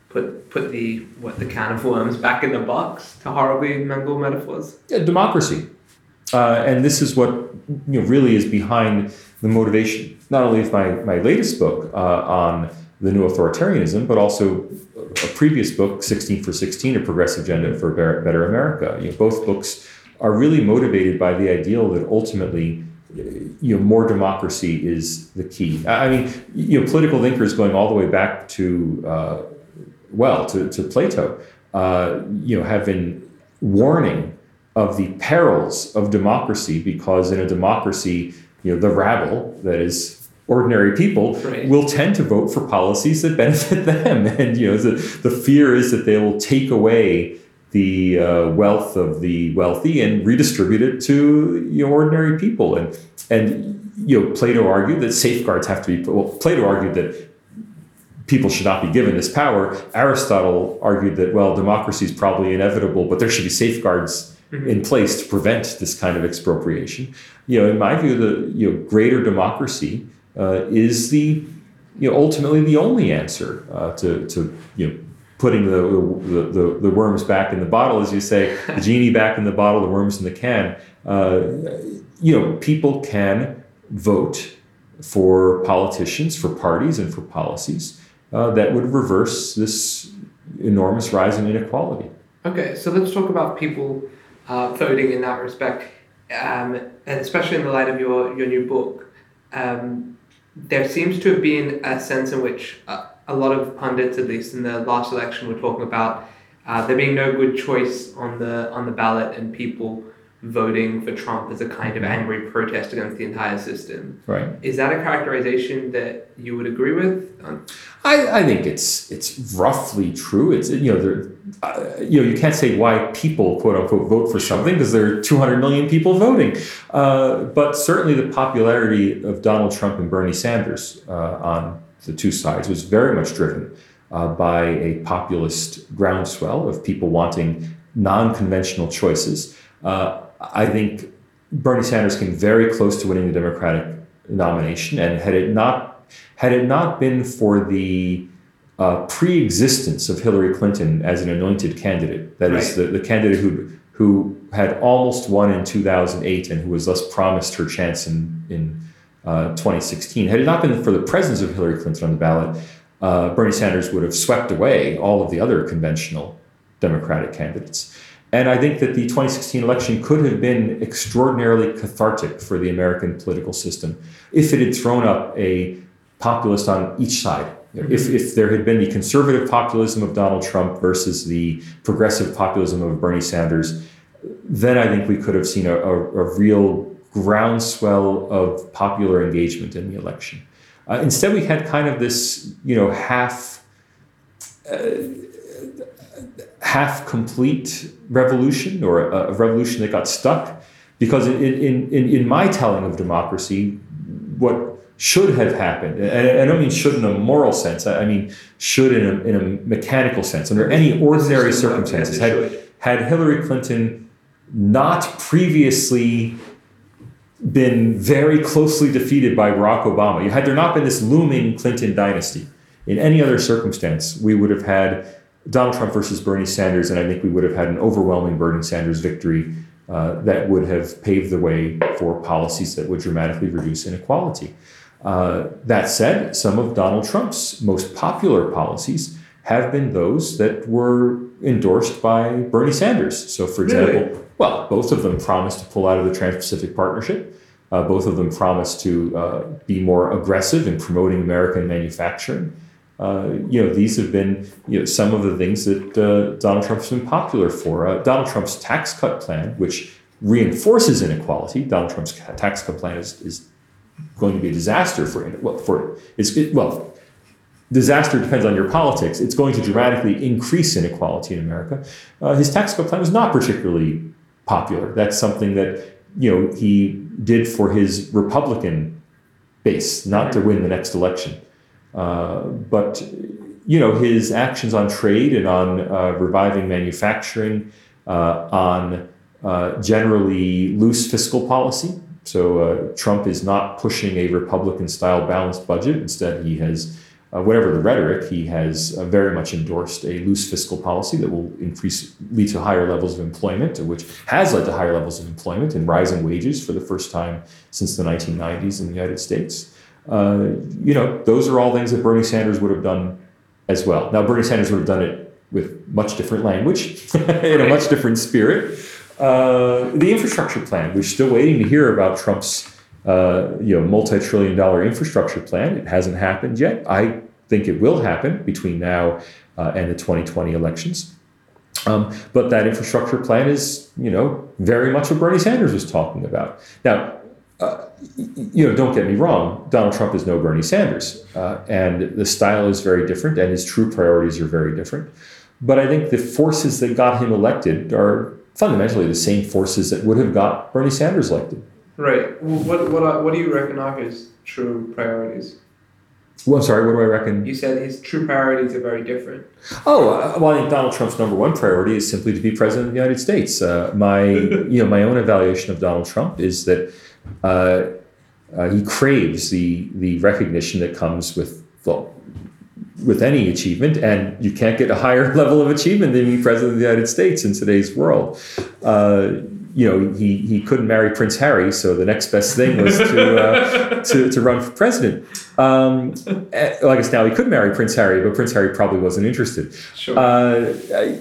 put put the what the can of worms back in the box to horribly mangle metaphors? Yeah, democracy, uh, and this is what you know really is behind the motivation, not only of my my latest book uh, on the new authoritarianism, but also a previous book, 16 for 16, a progressive agenda for better America. You know, both books are really motivated by the ideal that ultimately you know, more democracy is the key. I mean, you know, political thinkers going all the way back to, uh, well, to, to Plato, uh, you know, have been warning of the perils of democracy because in a democracy, you know, the rabble, that is ordinary people, right. will tend to vote for policies that benefit (laughs) them. And, you know, the, the fear is that they will take away the uh, wealth of the wealthy and redistribute it to you know, ordinary people. And and you know, Plato argued that safeguards have to be. Well, Plato argued that people should not be given this power. Aristotle argued that well, democracy is probably inevitable, but there should be safeguards mm-hmm. in place to prevent this kind of expropriation. You know, in my view, the you know greater democracy uh, is the you know ultimately the only answer uh, to to you know putting the, the, the, the, worms back in the bottle, as you say, the genie back in the bottle, the worms in the can. Uh, you know, people can vote for politicians, for parties, and for policies uh, that would reverse this enormous rise in inequality. Okay, so let's talk about people uh, voting in that respect, um, and especially in the light of your, your new book. Um, there seems to have been a sense in which uh, a lot of pundits, at least in the last election, were talking about uh, there being no good choice on the on the ballot and people voting for Trump as a kind of angry protest against the entire system. Right. Is that a characterization that you would agree with? I, I think it's it's roughly true. It's you know there, uh, you know you can't say why people quote unquote vote for something because there are 200 million people voting. Uh, but certainly the popularity of Donald Trump and Bernie Sanders uh, on the two sides was very much driven uh, by a populist groundswell of people wanting non-conventional choices. Uh, I think Bernie Sanders came very close to winning the Democratic nomination, and had it not had it not been for the uh, pre-existence of Hillary Clinton as an anointed candidate, that right. is the, the candidate who who had almost won in 2008 and who was thus promised her chance in in uh, 2016. Had it not been for the presence of Hillary Clinton on the ballot, uh, Bernie Sanders would have swept away all of the other conventional Democratic candidates. And I think that the 2016 election could have been extraordinarily cathartic for the American political system if it had thrown up a populist on each side. Mm-hmm. If, if there had been the conservative populism of Donald Trump versus the progressive populism of Bernie Sanders, then I think we could have seen a, a, a real groundswell of popular engagement in the election. Uh, instead, we had kind of this, you know, half. Uh, half complete revolution or a, a, revolution that got stuck. Because in, in, in, in my telling of democracy, what should have happened, and I don't mean should in a moral sense, I mean should in a, in a mechanical sense, under any ordinary circumstances, had, had Hillary Clinton not previously been very closely defeated by Barack Obama, had there not been this looming Clinton dynasty, in any other circumstance, we would have had Donald Trump versus Bernie Sanders, and I think we would have had an overwhelming Bernie Sanders victory uh, that would have paved the way for policies that would dramatically reduce inequality. Uh, that said, some of Donald Trump's most popular policies have been those that were endorsed by Bernie Sanders. So, for example, really? Well, both of them promised to pull out of the Trans Pacific Partnership. Uh, both of them promised to uh, be more aggressive in promoting American manufacturing. Uh, you know, these have been you know, some of the things that uh, Donald Trump's been popular for. Uh, Donald Trump's tax cut plan, which reinforces inequality, Donald Trump's tax cut plan is, is going to be a disaster for well, for it's it, well, disaster depends on your politics. It's going to dramatically increase inequality in America. Uh, his tax cut plan was not particularly popular. That's something that you know he did for his Republican base, not to win the next election. Uh, but you know his actions on trade and on uh, reviving manufacturing, uh, on uh, generally loose fiscal policy. So uh, Trump is not pushing a Republican-style balanced budget. Instead, he has. Whatever the rhetoric, he has very much endorsed a loose fiscal policy that will increase, lead to higher levels of employment, which has led to higher levels of employment and rising wages for the first time since the 1990s in the United States. Uh, you know, those are all things that Bernie Sanders would have done as well. Now, Bernie Sanders would have done it with much different language, (laughs) in a much different spirit. Uh, the infrastructure plan, we're still waiting to hear about Trump's uh, you know, multi-trillion dollar infrastructure plan. It hasn't happened yet. I think it will happen between now uh, and the 2020 elections. Um, but that infrastructure plan is, you know, very much what Bernie Sanders was talking about. Now, uh, you know, don't get me wrong, Donald Trump is no Bernie Sanders, uh, and the style is very different, and his true priorities are very different. But I think the forces that got him elected are fundamentally the same forces that would have got Bernie Sanders elected. Right. Well, what what what do you reckon are his true priorities? Well, I'm sorry. What do I reckon? You said his true priorities are very different. Oh, uh, well, I think Donald Trump's number one priority is simply to be president of the United States. Uh, my, (laughs) you know, my own evaluation of Donald Trump is that uh, uh, he craves the the recognition that comes with well, with any achievement, and you can't get a higher (laughs) level of achievement than being president of the United States in today's world. You know, he, he couldn't marry Prince Harry, so the next best thing was to uh, (laughs) to, to run for president. Um, eh, I guess now he could marry Prince Harry, but Prince Harry probably wasn't interested. Sure. Uh, I,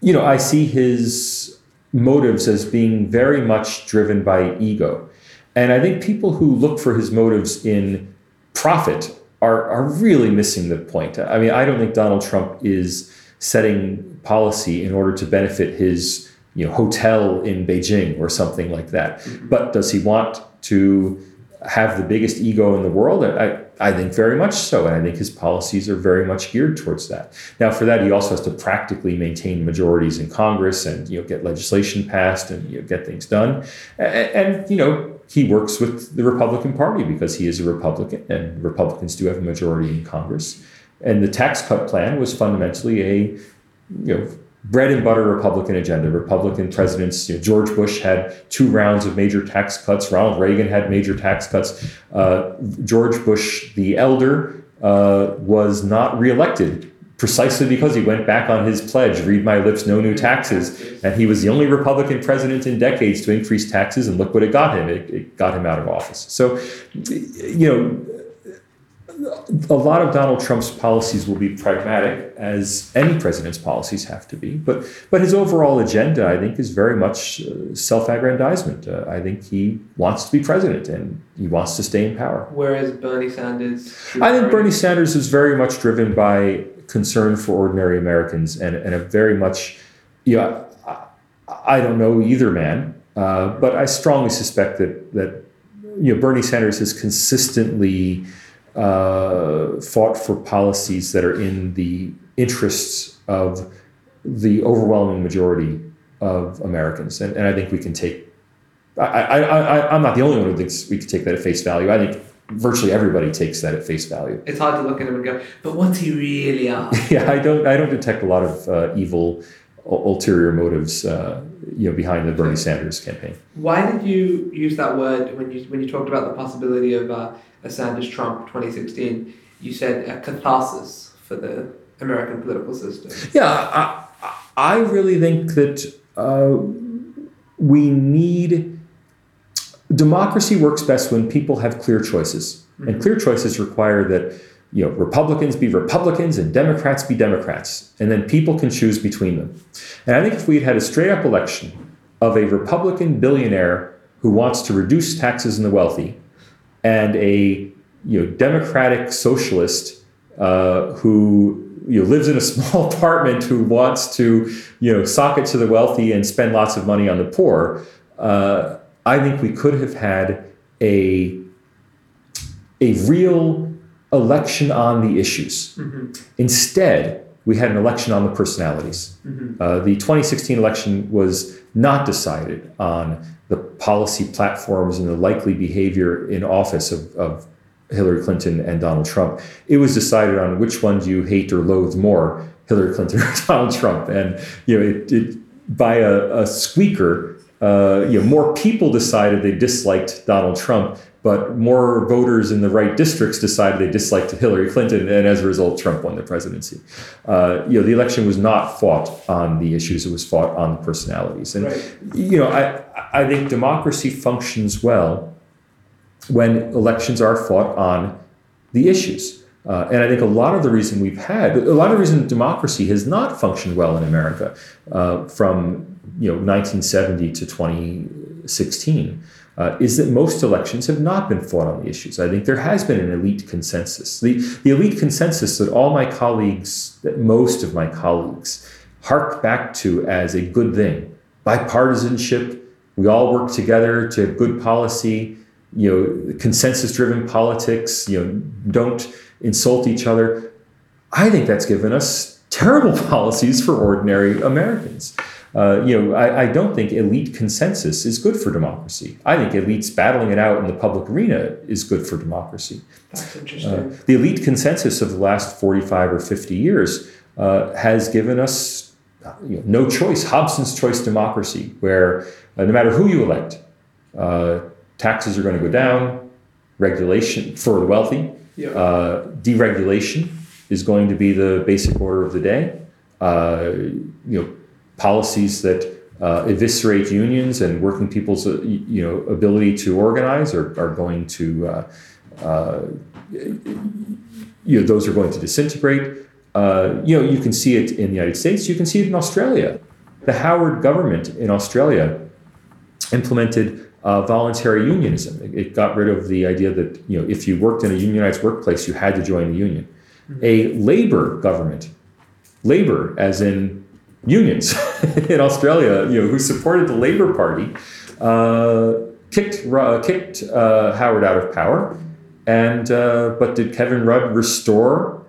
you know, I see his motives as being very much driven by ego, and I think people who look for his motives in profit are are really missing the point. I mean, I don't think Donald Trump is setting policy in order to benefit his you know, hotel in Beijing or something like that. Mm-hmm. But does he want to have the biggest ego in the world? I, I think very much so. And I think his policies are very much geared towards that. Now, for that, he also has to practically maintain majorities in Congress and, you know, get legislation passed and, you know, get things done. And, and you know, he works with the Republican Party because he is a Republican and Republicans do have a majority in Congress. And the tax cut plan was fundamentally a, you know, bread and butter Republican agenda. Republican presidents, you know, George Bush had two rounds of major tax cuts. Ronald Reagan had major tax cuts. Uh, George Bush the elder uh, was not reelected precisely because he went back on his pledge read my lips no new taxes and he was the only republican president in decades to increase taxes and look what it got him it, it got him out of office so you know a lot of Donald Trump's policies will be pragmatic, as any president's policies have to be. But but his overall agenda, I think, is very much uh, self-aggrandizement. Uh, I think he wants to be president and he wants to stay in power. Whereas Bernie Sanders, I think Bernie Sanders is very much driven by concern for ordinary Americans and and a very much, yeah, I, I don't know either man, uh, but I strongly suspect that that you know Bernie Sanders has consistently uh, fought for policies that are in the interests of the overwhelming majority of Americans. And, and I think we can take, I, I, I, I'm not the only one who thinks we can take that at face value. I think virtually everybody takes that at face value. It's hard to look at him and go, but what's he really after? (laughs) yeah, I don't, I don't detect a lot of uh, evil ulterior motives, uh, you know, behind the Bernie Sanders campaign. Why did you use that word when you when you talked about the possibility of uh, a Sanders Trump 2016, you said a catharsis for the American political system. Yeah, I, I really think that uh, we need democracy works best when people have clear choices, mm-hmm. and clear choices require that you know Republicans be Republicans and Democrats be Democrats, and then people can choose between them. And I think if we had had a straight up election of a Republican billionaire who wants to reduce taxes on the wealthy and a you know democratic socialist uh, who you know, lives in a (laughs) small apartment who wants to you know sock it to the wealthy and spend lots of money on the poor. Uh, I think we could have had a a real election on the issues. Mm-hmm. Instead, we had an election on the personalities. Mm-hmm. Uh, the 2016 election was not decided on the policy platforms and the likely behavior in office of, of Hillary Clinton and Donald Trump. It was decided on which one do you hate or loathe more, Hillary Clinton or (laughs) Donald Trump. And you know, it, it by a, a squeaker, uh, you know, more people decided they disliked Donald Trump, but more voters in the right districts decided they disliked Hillary Clinton, and as a result, Trump won the presidency. Uh, you know, the election was not fought on the issues; it was fought on the personalities. And right. you know, I I think democracy functions well when elections are fought on the issues. Uh, and I think a lot of the reason we've had a lot of the reason democracy has not functioned well in America uh, from you know 1970 to 2016 uh, is that most elections have not been fought on the issues. I think there has been an elite consensus. The, the elite consensus that all my colleagues, that most of my colleagues, hark back to as a good thing bipartisanship, we all work together to have good policy, you know, consensus driven politics, you know, don't insult each other. I think that's given us terrible (laughs) policies for ordinary Americans. Uh, you know, I, I, don't think elite consensus is good for democracy. I think elites battling it out in the public arena is good for democracy. That's interesting. Uh, the elite consensus of the last 45 or 50 years uh, has given us you know, no choice, Hobson's choice democracy, where uh, no matter who you elect, uh, taxes are going to go down, regulation for the wealthy, yeah. deregulation is going to be the basic order of the day. you know, policies that uh, eviscerate unions and working people's uh, you know ability to organize are, are going to uh, uh you know those are going to disintegrate. Uh, you know you can see it in the United States. You can see it in Australia. The Howard government in Australia implemented uh, voluntary unionism. It, it, got rid of the idea that you know if you worked in a unionized workplace, you had to join the union. Mm-hmm. A labor government, labor as in unions (laughs) in Australia, you know, who supported the Labor Party, uh, kicked uh, kicked uh, Howard out of power. And uh, but did Kevin Rudd restore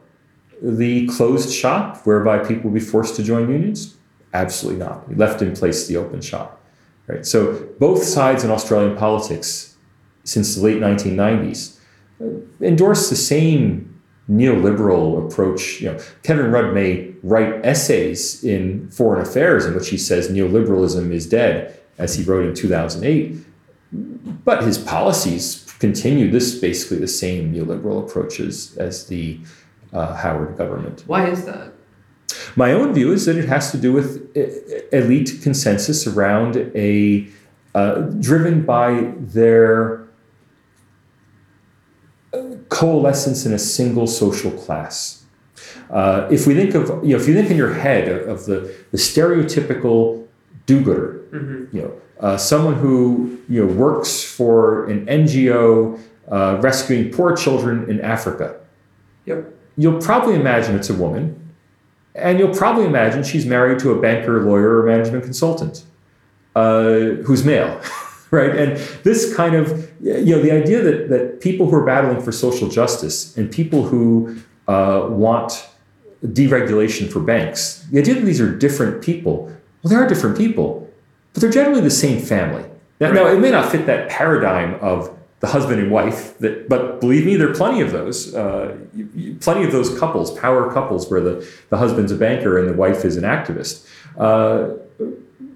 the closed shop, whereby people would be forced to join unions? Absolutely not. He left in place the open shop. Right. So both sides in Australian politics, since the late 1990s, uh, endorsed the same neoliberal approach. You know, Kevin Rudd may write essays in Foreign Affairs in which he says neoliberalism is dead, as he wrote in 2008. But his policies continue this basically the same neoliberal approaches as the uh, Howard government. Why is that? My own view is that it has to do with elite consensus around a uh, driven by their coalescence in a single social class. Uh, if we think of, you know, if you think in your head of, the, the stereotypical do-gooder, mm-hmm. you know, uh, someone who you know works for an NGO uh, rescuing poor children in Africa. Yep. You'll probably imagine it's a woman, and you'll probably imagine she's married to a banker, lawyer, or management consultant uh, who's male. (laughs) right? And this kind of, you know, the idea that, that people who are battling for social justice and people who uh, want deregulation for banks, the idea that these are different people, well, they are different people, but they're generally the same family. Now, right. now it may not fit that paradigm of the husband and wife, that, but believe me, there are plenty of those, uh, plenty of those couples, power couples, where the, the husband's a banker and the wife is an activist. Uh,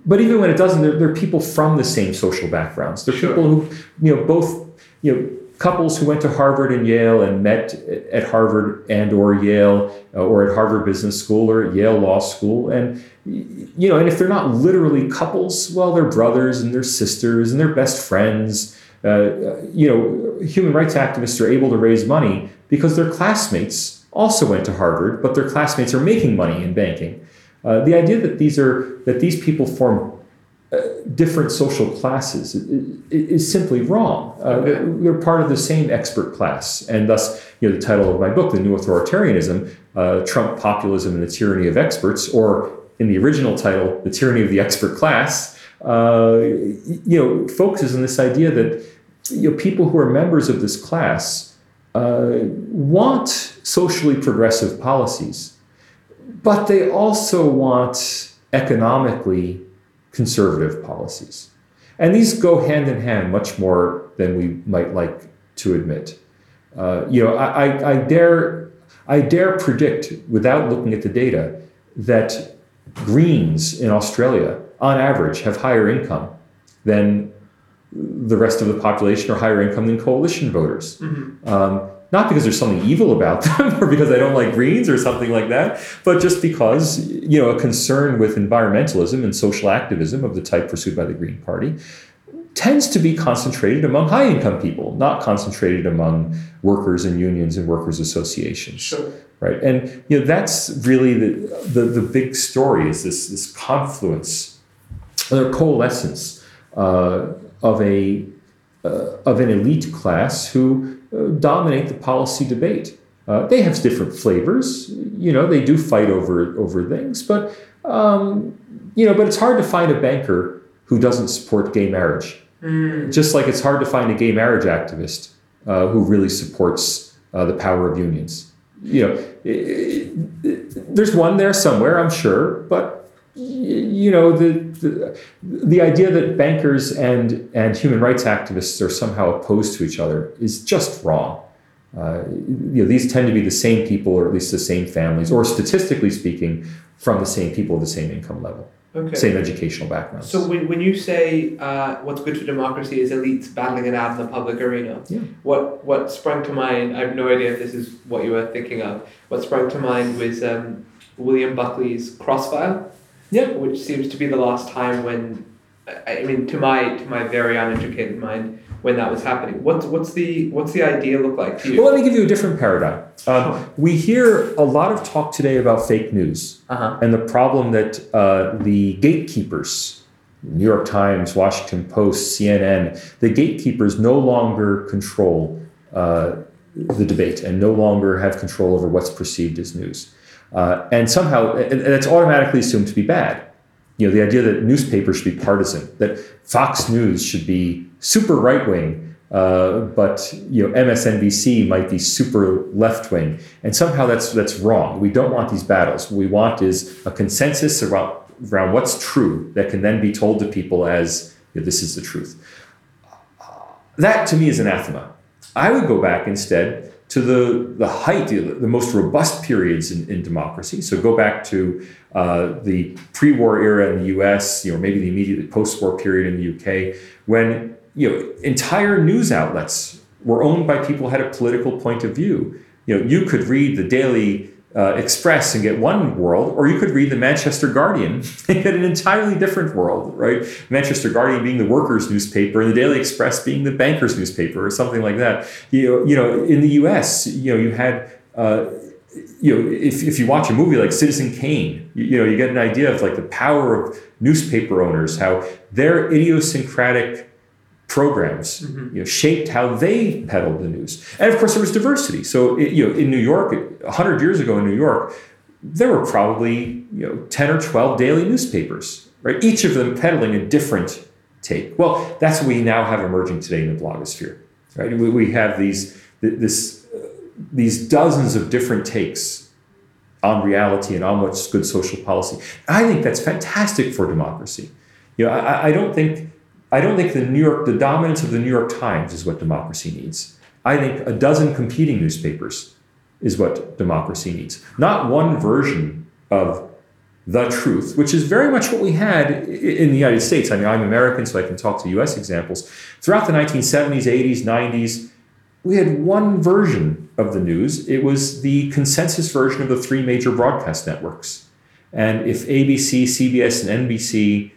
but even when it doesn't, there, are people from the same social backgrounds. There are sure. people who, you know, both, you know, couples who went to Harvard and Yale and met at Harvard and or Yale uh, or at Harvard Business School or at Yale Law School. And, you know, and if they're not literally couples, well, they're brothers and they're sisters and they're best friends. Uh, you know, human rights activists are able to raise money because their classmates also went to Harvard, but their classmates are making money in banking. Uh, the idea that these are that these people form uh, different social classes is, is simply wrong. Uh, they're part of the same expert class, and thus, you know, the title of my book, "The New Authoritarianism: uh, Trump Populism and the Tyranny of Experts," or in the original title, "The Tyranny of the Expert Class," uh, you know, focuses on this idea that you know people who are members of this class uh, want socially progressive policies but they also want economically conservative policies. And these go hand in hand much more than we might like to admit. Uh, you know, I, I, I, dare, I dare predict, without looking at the data, that Greens in Australia, on average, have higher income than the rest of the population or higher income than coalition voters. Mm-hmm. Um, not because there's something evil about (laughs) them or because I don't like greens or something like that, but just because, you know, a concern with environmentalism and social activism of the type pursued by the Green Party tends to be concentrated among high income people, not concentrated among workers and unions and workers associations. Sure. Right. And you know that's really the, the, the big story is this this confluence or coalescence uh, of a uh, of an elite class who dominate the policy debate. Uh, they have different flavors. You know, they do fight over over things, but um, you know, but it's hard to find a banker who doesn't support gay marriage. Mm. Just like it's hard to find a gay marriage activist uh, who really supports uh, the power of unions. You know, it, it, it, there's one there somewhere, I'm sure, but you know the, the, the idea that bankers and and human rights activists are somehow opposed to each other is just wrong. Uh, you know, these tend to be the same people, or at least the same families, or statistically speaking, from the same people of the same income level, Okay. same educational backgrounds. So when, when you say uh, what's good for democracy is elites battling it out in the public arena, Yeah. what what sprung to mind? I have no idea if this is what you were thinking of. What sprung to mind was um, William Buckley's Crossfire. Yeah. Which seems to be the last time when, I mean, to my to my very uneducated mind, when that was happening. What's what's the what's the idea look like to you? Well, let me give you a different paradigm. Um, Sure. we hear a lot of talk today about fake news Uh huh. and the problem that uh, the gatekeepers, New York Times, Washington Post, CNN, the gatekeepers no longer control uh, the debate and no longer have control over what's perceived as news. Uh, and somehow, that's automatically assumed to be bad. You know, the idea that newspapers should be partisan, that Fox News should be super right wing, uh, but you know MSNBC might be super left wing, and somehow that's that's wrong. We don't want these battles. What we want is a consensus around around what's true that can then be told to people as you know, this is the truth. That to me is anathema. I would go back instead to the, the height, the, the most robust periods in, in democracy. So go back to uh, the pre-war era in the U.S., you know, maybe the immediate post-war period in the U.K., when you know entire news outlets were owned by people who had a political point of view. You know, you could read the Daily uh, Express and get one world, or you could read the Manchester Guardian (laughs) and get an entirely different world, right? Manchester Guardian being the workers' newspaper, and the Daily Express being the bankers' newspaper, or something like that. You you know, in the U.S., you know, you had. Uh, you know, if, if you watch a movie like Citizen Kane, you, you know, you get an idea of like the power of newspaper owners, how their idiosyncratic programs you know, shaped how they peddled the news. And of course, there was diversity. So, it, you know, in New York, 100 years ago in New York, there were probably you know 10 or 12 daily newspapers, right? Each of them peddling a different take. Well, that's what we now have emerging today in the blogosphere, right? We, we have these this uh, these dozens of different takes on reality and on what's good social policy. I think that's fantastic for democracy. You know, I, I don't think I don't think the New York the dominance of the New York Times is what democracy needs. I think a dozen competing newspapers is what democracy needs. Not one version of the truth, which is very much what we had in the United States. I mean, I'm American, so I can talk to US examples. Throughout the 1970s, 80s, 90s, we had one version of the news. It was the consensus version of the three major broadcast networks. And if ABC, CBS, and NBC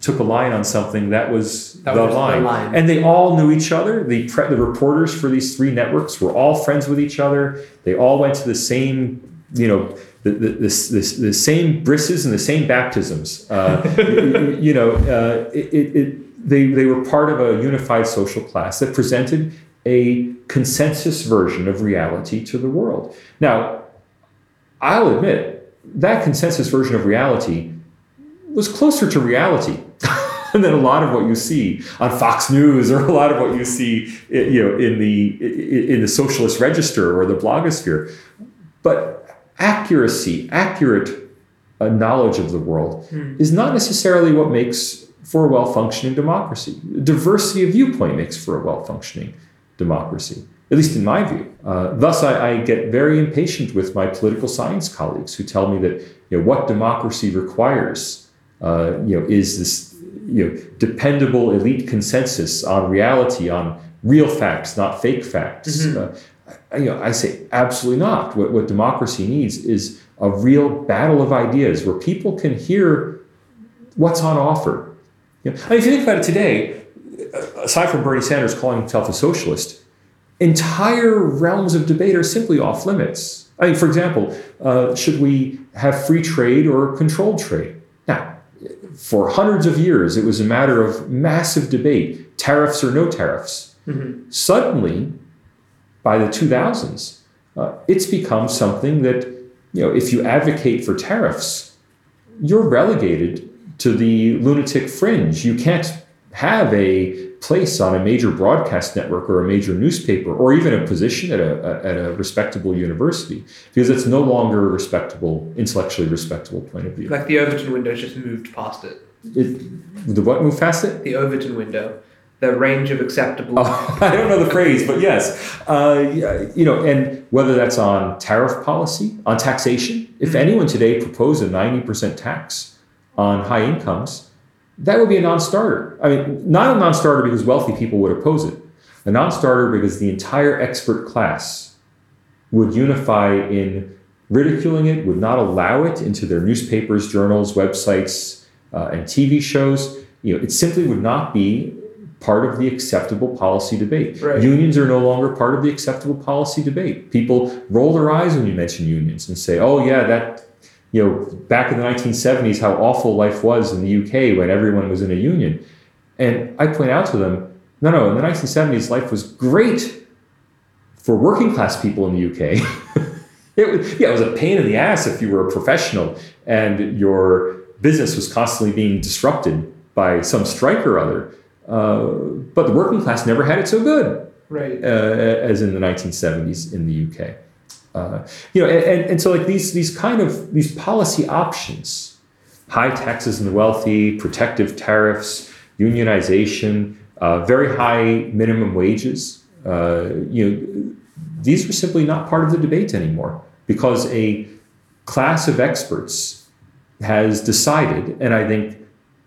took a line on something, that was That the, was the line. line. And they all knew each other. The, pre- the reporters for these three networks were all friends with each other. They all went to the same, you know, the, the, the, the, the same brisses and the same baptisms. Uh, (laughs) you, you know, uh, it, it, it, they, they were part of a unified social class that presented a consensus version of reality to the world. Now, I'll admit that consensus version of reality was closer to reality (laughs) than a lot of what you see on Fox News or a lot of what you see, you know, in the in the Socialist Register or the blogosphere. But accuracy, accurate uh, knowledge of the world, is not necessarily what makes for a well-functioning democracy. Diversity of viewpoint makes for a well-functioning democracy, at least in my view. Uh, thus, I, I get very impatient with my political science colleagues who tell me that you know, what democracy requires, uh, you know, is this you know, dependable elite consensus on reality, on real facts, not fake facts. Uh, I, you know, I say absolutely not. What, what democracy needs is a real battle of ideas where people can hear what's on offer. You know, I mean, if you think about it today, aside from Bernie Sanders calling himself a socialist, entire realms of debate are simply off limits. I mean, for example, uh, should we have free trade or controlled trade? For hundreds of years, it was a matter of massive debate tariffs or no tariffs. Suddenly, by the 2000s, uh, it's become something that, you know, if you advocate for tariffs, you're relegated to the lunatic fringe. You can't have a place on a major broadcast network or a major newspaper or even a position at a, at a respectable university because it's no longer a respectable, intellectually respectable point of view. Like the Overton window just moved past it. it the what moved past it? The Overton window. The range of acceptable. Oh, (laughs) I don't know the phrase, but yes. Uh, you know, and whether that's on tariff policy, on taxation, if Mhm. anyone today proposed a 90% tax on high incomes, that would be a non-starter. I mean, not a non-starter because wealthy people would oppose it. A non-starter because the entire expert class would unify in ridiculing it, would not allow it into their newspapers, journals, websites, uh, and TV shows. You know, it simply would not be part of the acceptable policy debate. Right. Unions are no longer part of the acceptable policy debate. People roll their eyes when you mention unions and say, "Oh yeah, that you know, back in the 1970s, how awful life was in the UK when everyone was in a union." And I point out to them, "No, no, in the 1970s, life was great for working class people in the UK." (laughs) it was, yeah, it was a pain in the ass if you were a professional and your business was constantly being disrupted by some strike or other. Uh, but the working class never had it so good right. uh, as in the 1970s in the UK. Uh, you know, and, and so like these these kind of these policy options, high taxes on the wealthy, protective tariffs, unionization, uh, very high minimum wages. Uh, you know, these are simply not part of the debate anymore because a class of experts has decided, and I think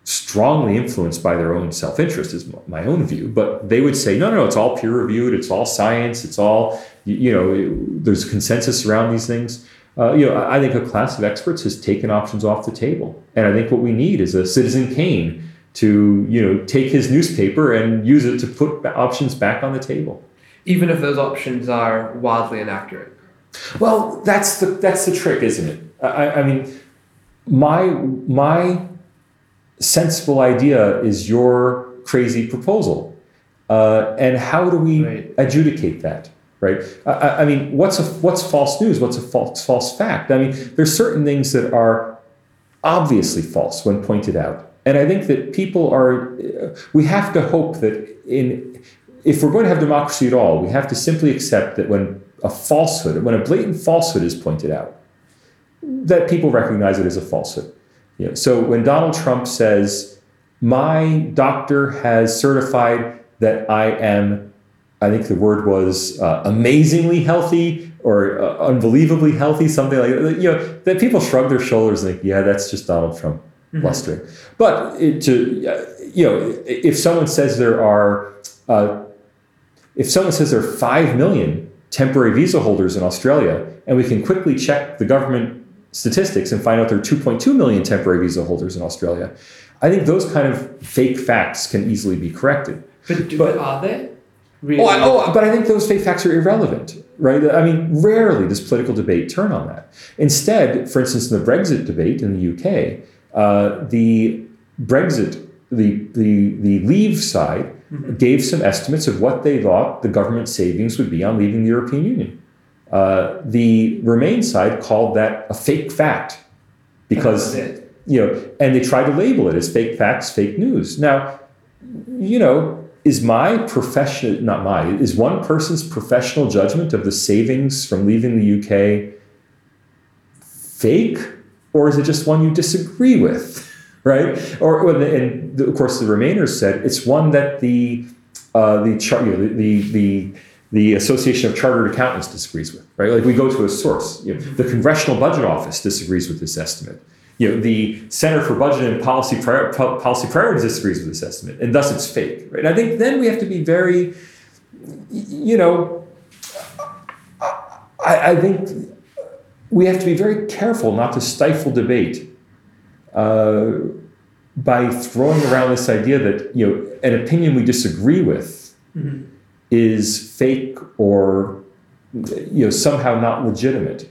strongly influenced by their own self-interest is my own view but they would say no no no it's all peer reviewed it's all science it's all you, you know there's consensus around these things uh, you know i think a class of experts has taken options off the table and i think what we need is a citizen kane to you know take his newspaper and use it to put options back on the table Even if those options are wildly inaccurate. well that's the that's the trick isn't it i, I mean my my sensible idea is your crazy proposal. Uh, and how do we Right. adjudicate that? Right. I- I, mean, what's a what's false news? What's a false false fact? I mean, there's certain things that are obviously false when pointed out, and I think that people are. Uh, we have to hope that in if we're going to have democracy at all, we have to simply accept that when a falsehood, when a blatant falsehood is pointed out, that people recognize it as a falsehood. You know, so when Donald Trump says, "My doctor has certified that I am," I think the word was uh, amazingly healthy or uh, unbelievably healthy, something like that. You know, that people shrug their shoulders and think, "Yeah, that's just Donald Trump blustering." But it, to uh, you know, if someone says there are, uh, if someone says there are five million temporary visa holders in Australia, and we can quickly check the government statistics and find out there are 2.2 million temporary visa holders in Australia. I think those kind of fake facts can easily be corrected. But, do, But- but are they? Really? Oh, I, oh, but I think those fake facts are irrelevant, right? I mean, rarely does political debate turn on that. Instead, for instance, in the Brexit debate in the UK, uh, the Brexit, the, the, the Leave side gave some estimates of what they thought the government savings would be on leaving the European Union. Uh, the Remain side called that a fake fact because you know, and they try to label it as fake facts, fake news. Now, you know, is my profession not my is one person's professional judgment of the savings from leaving the UK fake, or is it just one you disagree with, (laughs) right? Or and of course the Remainers said it's one that the uh, the, char- you know, the the the Association of Chartered Accountants disagrees with, right? Like we go to a source. You know, the Congressional Budget Office disagrees with this estimate. You know, the Center for Budget and Policy Prior- Policy Priorities disagrees with this estimate, and thus it's fake, right? I think then we have to be very, you know, I, I think we have to be very careful not to stifle debate uh, by throwing around this idea that you know an opinion we disagree with Mhm. is fake or you know somehow not legitimate.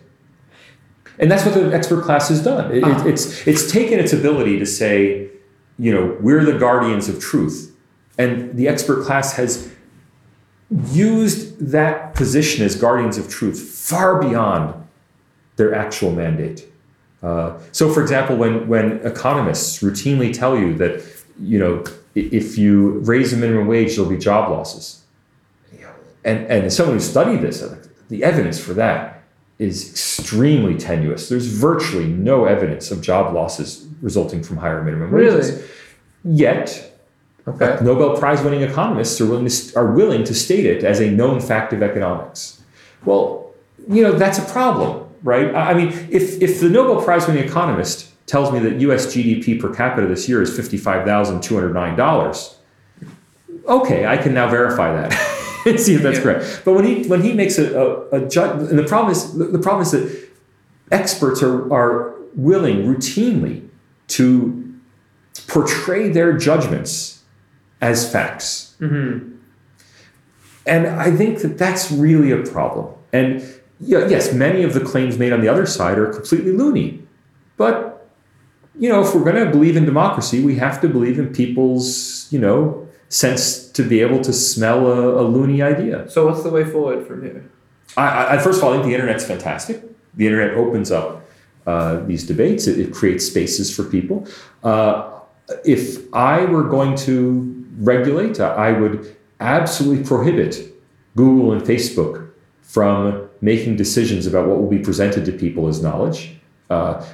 And that's what the expert class has done. It- Ah. it's it's taken its ability to say, you know, we're the guardians of truth, and the expert class has used that position as guardians of truth far beyond their actual mandate. Uh, so, for example, when when economists routinely tell you that you know if you raise the minimum wage, there'll be job losses. And, and as someone who studied this, the evidence for that is extremely tenuous. There's virtually no evidence of job losses resulting from higher minimum wages. Really? Yet, Okay. Nobel Prize winning economists are willing, to, are willing to state it as a known fact of economics. Well, you know, that's a problem, right? I mean, if, if the Nobel Prize winning economist tells me that US GDP per capita this year is $55,209, okay, I can now verify that (laughs) (laughs) see if that's Yeah. correct. But when he, when he makes a, a, a judgment, and the problem is, the problem is that experts are, are willing routinely to portray their judgments as facts. Mm-hmm. And I think that that's really a problem. And yes, many of the claims made on the other side are completely loony. But, you know, if we're going to believe in democracy, we have to believe in people's, you know, sense to be able to smell a, a loony idea. So what's the way forward from here? I, I, first of all, I think the internet's fantastic. The internet opens up uh, these debates. It, it creates spaces for people. Uh, if I were going to regulate, uh, I would absolutely prohibit Google and Facebook from making decisions about what will be presented to people as knowledge. Uh,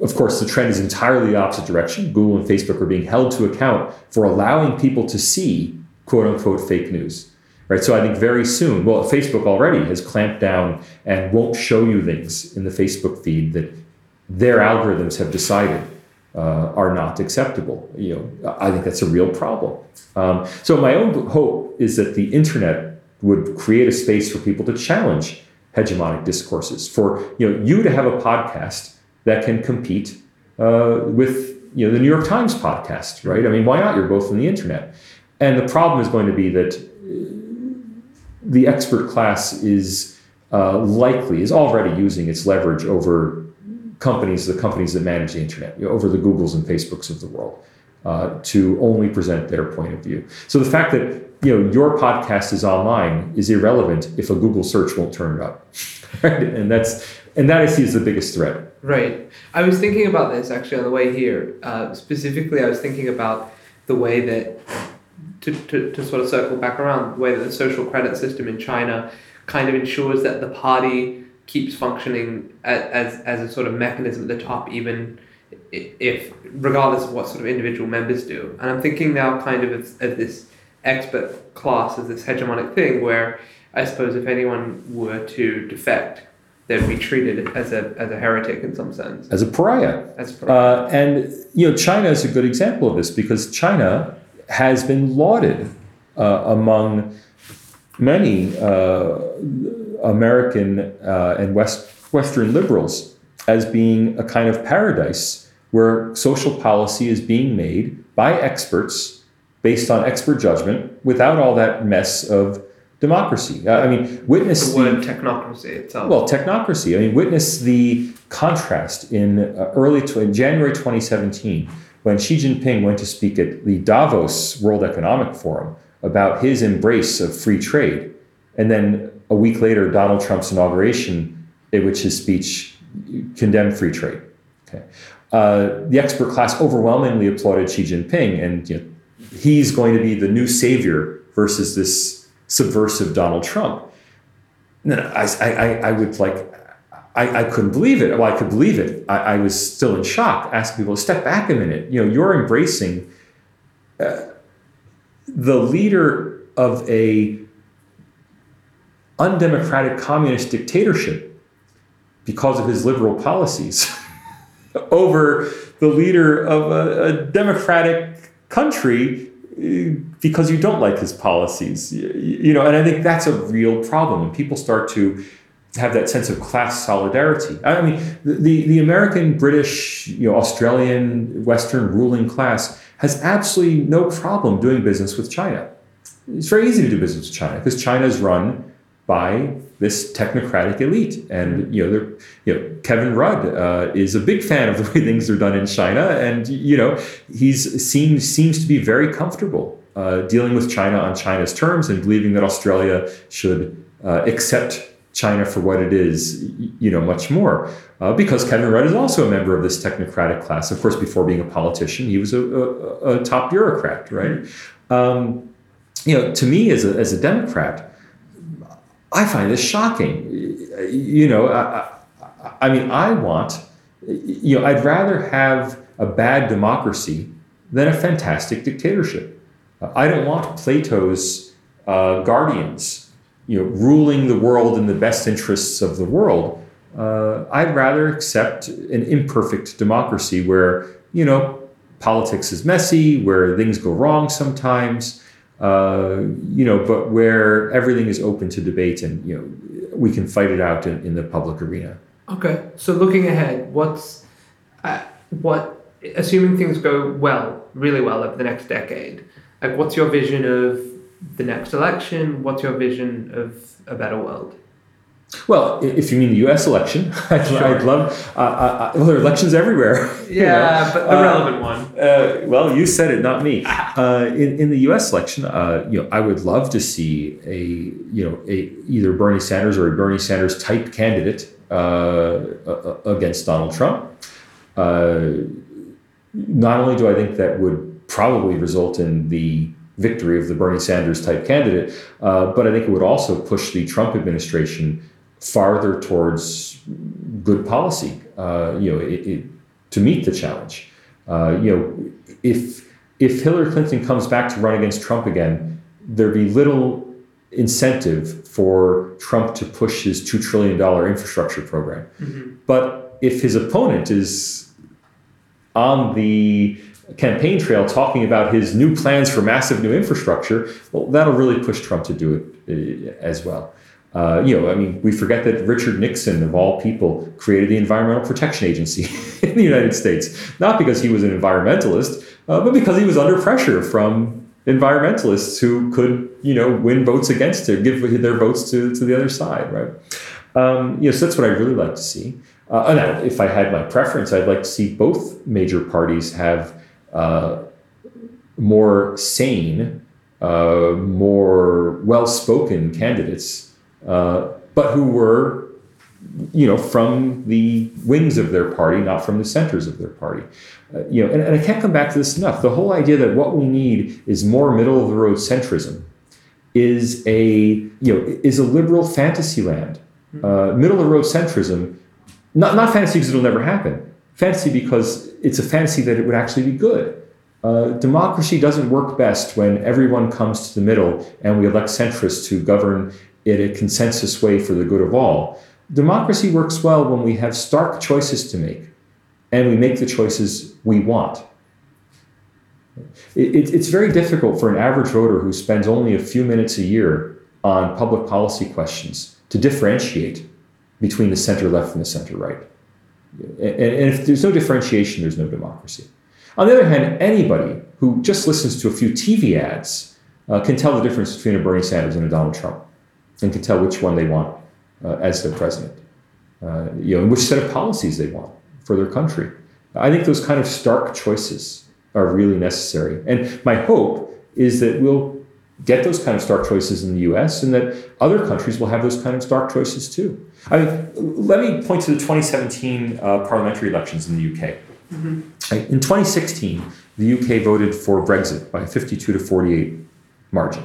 of course, the trend is entirely the opposite direction. Google and Facebook are being held to account for allowing people to see quote unquote fake news. Right. So I think very soon, well, Facebook already has clamped down and won't show you things in the Facebook feed that their algorithms have decided uh, are not acceptable. You know, I think that's a real problem. Um, so my own hope is that the internet would create a space for people to challenge hegemonic discourses. For you know, you to have a podcast that can compete uh, with you know the New York Times podcast, right? I mean, why not? You're both on the internet, and the problem is going to be that the expert class is uh, likely is already using its leverage over companies, the companies that manage the internet, you know, over the Googles and Facebooks of the world, uh, to only present their point of view. So the fact that you know your podcast is online is irrelevant if a Google search won't turn it up, (laughs) right? And that's and that I see as the biggest threat. Right. I was thinking about this actually on the way here. Uh, specifically, I was thinking about the way that, to, to, to sort of circle back around, the way that the social credit system in China kind of ensures that the party keeps functioning as, as, as a sort of mechanism at the top, even if, regardless of what sort of individual members do. And I'm thinking now kind of as this expert class, as this hegemonic thing, where I suppose if anyone were to defect, they'd be treated as a, as a heretic in some sense. As a pariah, As Uh, and you know, China is a good example of this because China has been lauded uh, among many uh, American uh, and West Western liberals as being a kind of paradise where social policy is being made by experts based on expert judgment without all that mess of democracy. I mean, witness the word technocracy itself. well, technocracy. I mean, witness the contrast in uh, early in January 2017 when Xi Jinping went to speak at the Davos World Economic Forum about his embrace of free trade, and then a week later, Donald Trump's inauguration, in which his speech condemned free trade. Okay, uh, the expert class overwhelmingly applauded Xi Jinping, and you know, he's going to be the new savior versus this subversive Donald Trump. No, no, I, I, I would like, I, I couldn't believe it. Well, I could believe it. I, I was still in shock, asking people to step back a minute. You know, you're embracing uh, the leader of a undemocratic communist dictatorship because of his liberal policies (laughs) over the leader of a, a democratic country uh, because you don't like his policies you, know and i think that's a real problem when people start to have that sense of class solidarity i mean the, the american british you know australian western ruling class has absolutely no problem doing business with china it's very easy to do business with china because china is run by this technocratic elite. And you know, you know, Kevin Rudd uh, is a big fan of the way (laughs) things are done in China, and you know, he's seems seems to be very comfortable uh, dealing with China on China's terms and believing that Australia should uh, accept China for what it is, you know, much more. Uh, because Kevin Rudd is also a member of this technocratic class. Of course, before being a politician, he was a, a, a top bureaucrat, right? Um, you know, to me as a, as a Democrat, I find this shocking. You know, I, I mean, I want, you know, I'd rather have a bad democracy than a fantastic dictatorship. I don't want Plato's uh, guardians, you know, ruling the world in the best interests of the world. Uh, I'd rather accept an imperfect democracy where, you know, politics is messy, where things go wrong sometimes, uh, you know, but where everything is open to debate and, you know, we can fight it out in, in the public arena. Okay, so looking ahead, what's uh, what? Assuming things go well, really well over the next decade, like what's your vision of the next election? What's your vision of a better world? Well, if you mean the U.S. election, (laughs) I'd, sure. I'd love. Uh, uh, well, there are elections everywhere. (laughs) Yeah, know? but the uh, relevant one. Uh, well, you said it, not me. Uh, in in the U.S. election, uh, you know, I would love to see a you know a either Bernie Sanders or a Bernie Sanders type candidate against Donald Trump. not only do I think that would probably result in the victory of the Bernie Sanders type candidate, but I think it would also push the Trump administration farther towards good policy. Uh, you know, it, it, to meet the challenge. Uh, you know, if if Hillary Clinton comes back to run against Trump again, there'd be little incentive for Trump to push his two trillion dollar infrastructure program. Mm-hmm. But if his opponent is on the campaign trail talking about his new plans for massive new infrastructure, well, that'll really push Trump to do it uh, as well. Uh, you know, I mean, we forget that Richard Nixon, of all people, created the Environmental Protection Agency (laughs) in the United States, not because he was an environmentalist, uh, but because he was under pressure from environmentalists who could, you know, win votes against him, give their votes to, to the other side, right? Um, you know, so that's what I'd really like to see. Uh, and if I had my preference, I'd like to see both major parties have uh, more sane, uh, more well-spoken candidates uh, but who were, you know, from the wings of their party, not from the centers of their party. Uh, you know, and, and I can't come back to this enough. The whole idea that what we need is more middle of the road centrism is a you know is a liberal fantasy land. Hmm. Uh, middle of the road centrism, not not fantasy because it'll never happen. Fantasy because it's a fantasy that it would actually be good. Uh, democracy doesn't work best when everyone comes to the middle and we elect centrists to govern in a consensus way for the good of all. Democracy works well when we have stark choices to make and we make the choices we want. It, it, it's very difficult for an average voter who spends only a few minutes a year on public policy questions to differentiate between the center left and the center right. And, and if there's no differentiation, there's no democracy. On the other hand, anybody who just listens to a few TV ads uh, can tell the difference between a Bernie Sanders and a Donald Trump and can tell which one they want uh, as their president, uh, you know, and which set of policies they want for their country. I think those kind of stark choices are really necessary. And my hope is that we'll get those kind of stark choices in the US and that other countries will have those kind of stark choices too. I mean, let me point to the 2017 uh, parliamentary elections in the UK. Mm-hmm. In 2016, the UK voted for Brexit by a 52 to 48 margin.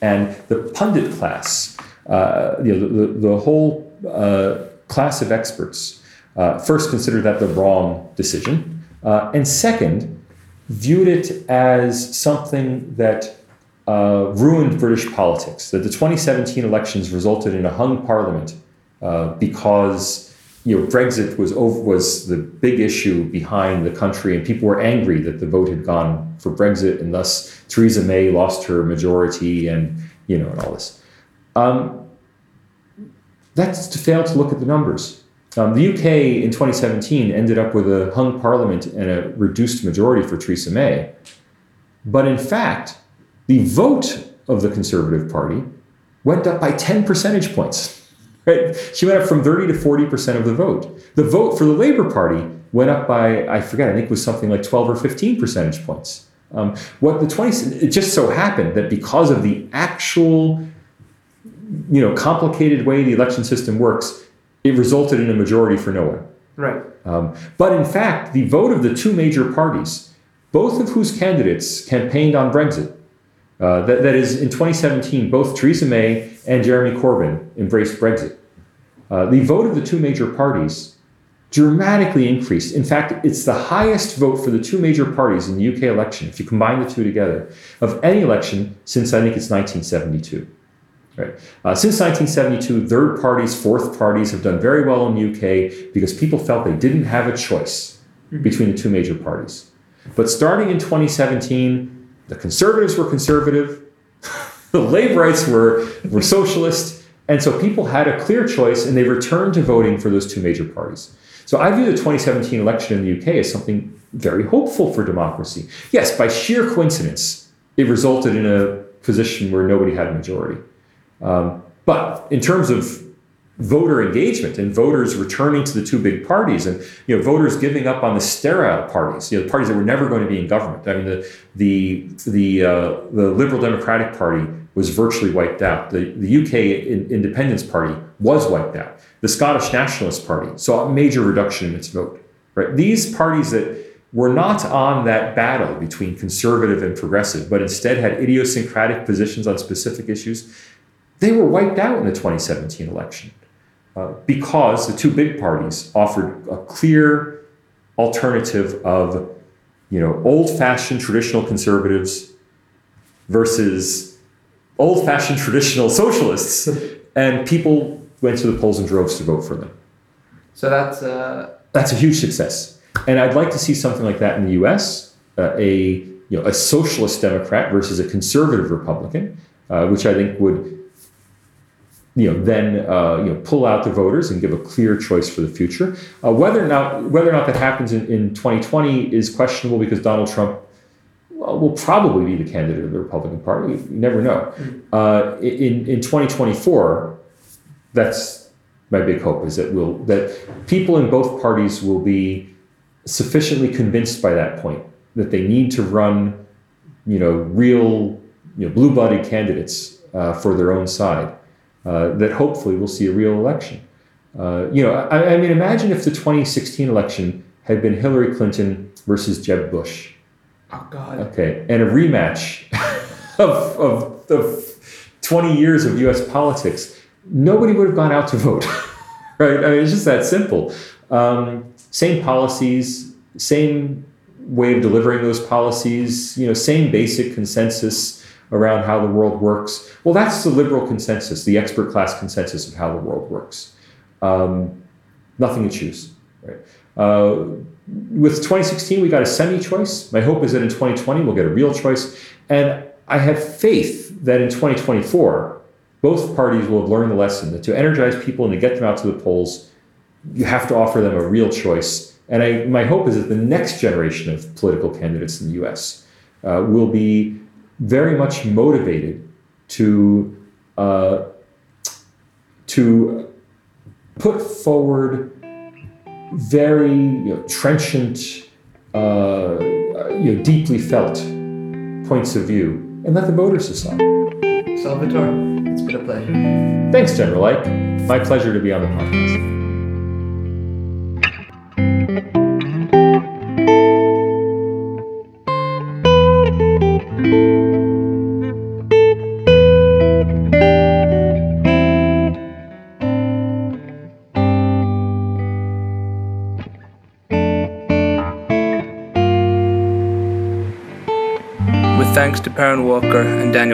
And the pundit class, uh, you know, the, the, the whole uh, class of experts, uh, first considered that the wrong decision, uh, and second, viewed it as something that uh, ruined British politics. That the 2017 elections resulted in a hung parliament uh, because you know, Brexit was over, was the big issue behind the country, and people were angry that the vote had gone for Brexit, and thus Theresa May lost her majority, and you know, and all this. Um, that's to fail to look at the numbers. Um, the UK in 2017 ended up with a hung parliament and a reduced majority for Theresa May, but in fact, the vote of the Conservative Party went up by 10 percentage points. Right? She went up from 30 to 40% of the vote. The vote for the Labour Party went up by, I forget, I think it was something like 12 or 15 percentage points. Um, what the 20, it just so happened that because of the actual you know complicated way the election system works, it resulted in a majority for no one. Right. Um, but in fact, the vote of the two major parties, both of whose candidates campaigned on Brexit, uh, that, that is, in 2017, both Theresa May and Jeremy Corbyn embraced Brexit. Uh, the vote of the two major parties dramatically increased. In fact, it's the highest vote for the two major parties in the UK election, if you combine the two together, of any election since I think it's 1972. Right. Uh, since 1972, third parties, fourth parties have done very well in the UK because people felt they didn't have a choice mm-hmm. between the two major parties. But starting in 2017, the conservatives were conservative, (laughs) the Labourites were, were socialist, and so people had a clear choice and they returned to voting for those two major parties. So I view the 2017 election in the UK as something very hopeful for democracy. Yes, by sheer coincidence, it resulted in a position where nobody had a majority. Um, but in terms of voter engagement and voters returning to the two big parties and you know voters giving up on the sterile parties you know the parties that were never going to be in government. I mean the the the uh, the liberal democratic party was virtually wiped out. The the uk independence party was wiped out. The scottish nationalist party saw a major reduction in its vote right? These parties that were not on that battle between conservative and progressive but instead had idiosyncratic positions on specific issues they were wiped out in the 2017 election uh, because the two big parties offered a clear alternative of you know old-fashioned traditional conservatives versus old-fashioned traditional socialists. (laughs) And people went to the polls in droves to vote for them. So that's uh... that's a huge success. And i'd like to see something like that in the us uh, a you know a socialist democrat versus a conservative republican uh, which i think would you know, then uh, you know, pull out the voters and give a clear choice for the future. Uh, whether or not whether or not that happens in, in 2020 is questionable because Donald Trump well, will probably be the candidate of the Republican Party. You never know. Mm-hmm. Uh, in in 2024, that's my big hope is that will that people in both parties will be sufficiently convinced by that point that they need to run, you know, real, you know, blue-blooded candidates uh, for their own side uh, that hopefully we'll see a real election. Uh, you know, I, I, mean, imagine if the 2016 election had been Hillary Clinton versus Jeb Bush. Oh God. Okay, and a rematch (laughs) of, of, of 20 years of U.S. politics. Nobody would have gone out to vote, (laughs) right? I mean, it's just that simple. Um, same policies, same way of delivering those policies. You know, same basic consensus around how the world works. Well, that's the liberal consensus, the expert class consensus of how the world works. Um, nothing to choose. Right? Uh, with 2016, we got a semi choice. My hope is that in 2020, we'll get a real choice. And I have faith that in 2024, both parties will have learned the lesson that to energize people and to get them out to the polls, you have to offer them a real choice. And I, my hope is that the next generation of political candidates in the US uh, will be very much motivated to uh, to put forward very you know, trenchant, uh, you know, deeply felt points of view, and let the voters decide. Salvatore, it's been a pleasure. Thanks, General Ike. My pleasure to be on the podcast.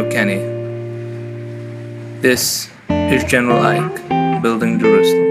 Kenny. This is General Ike, Building Jerusalem.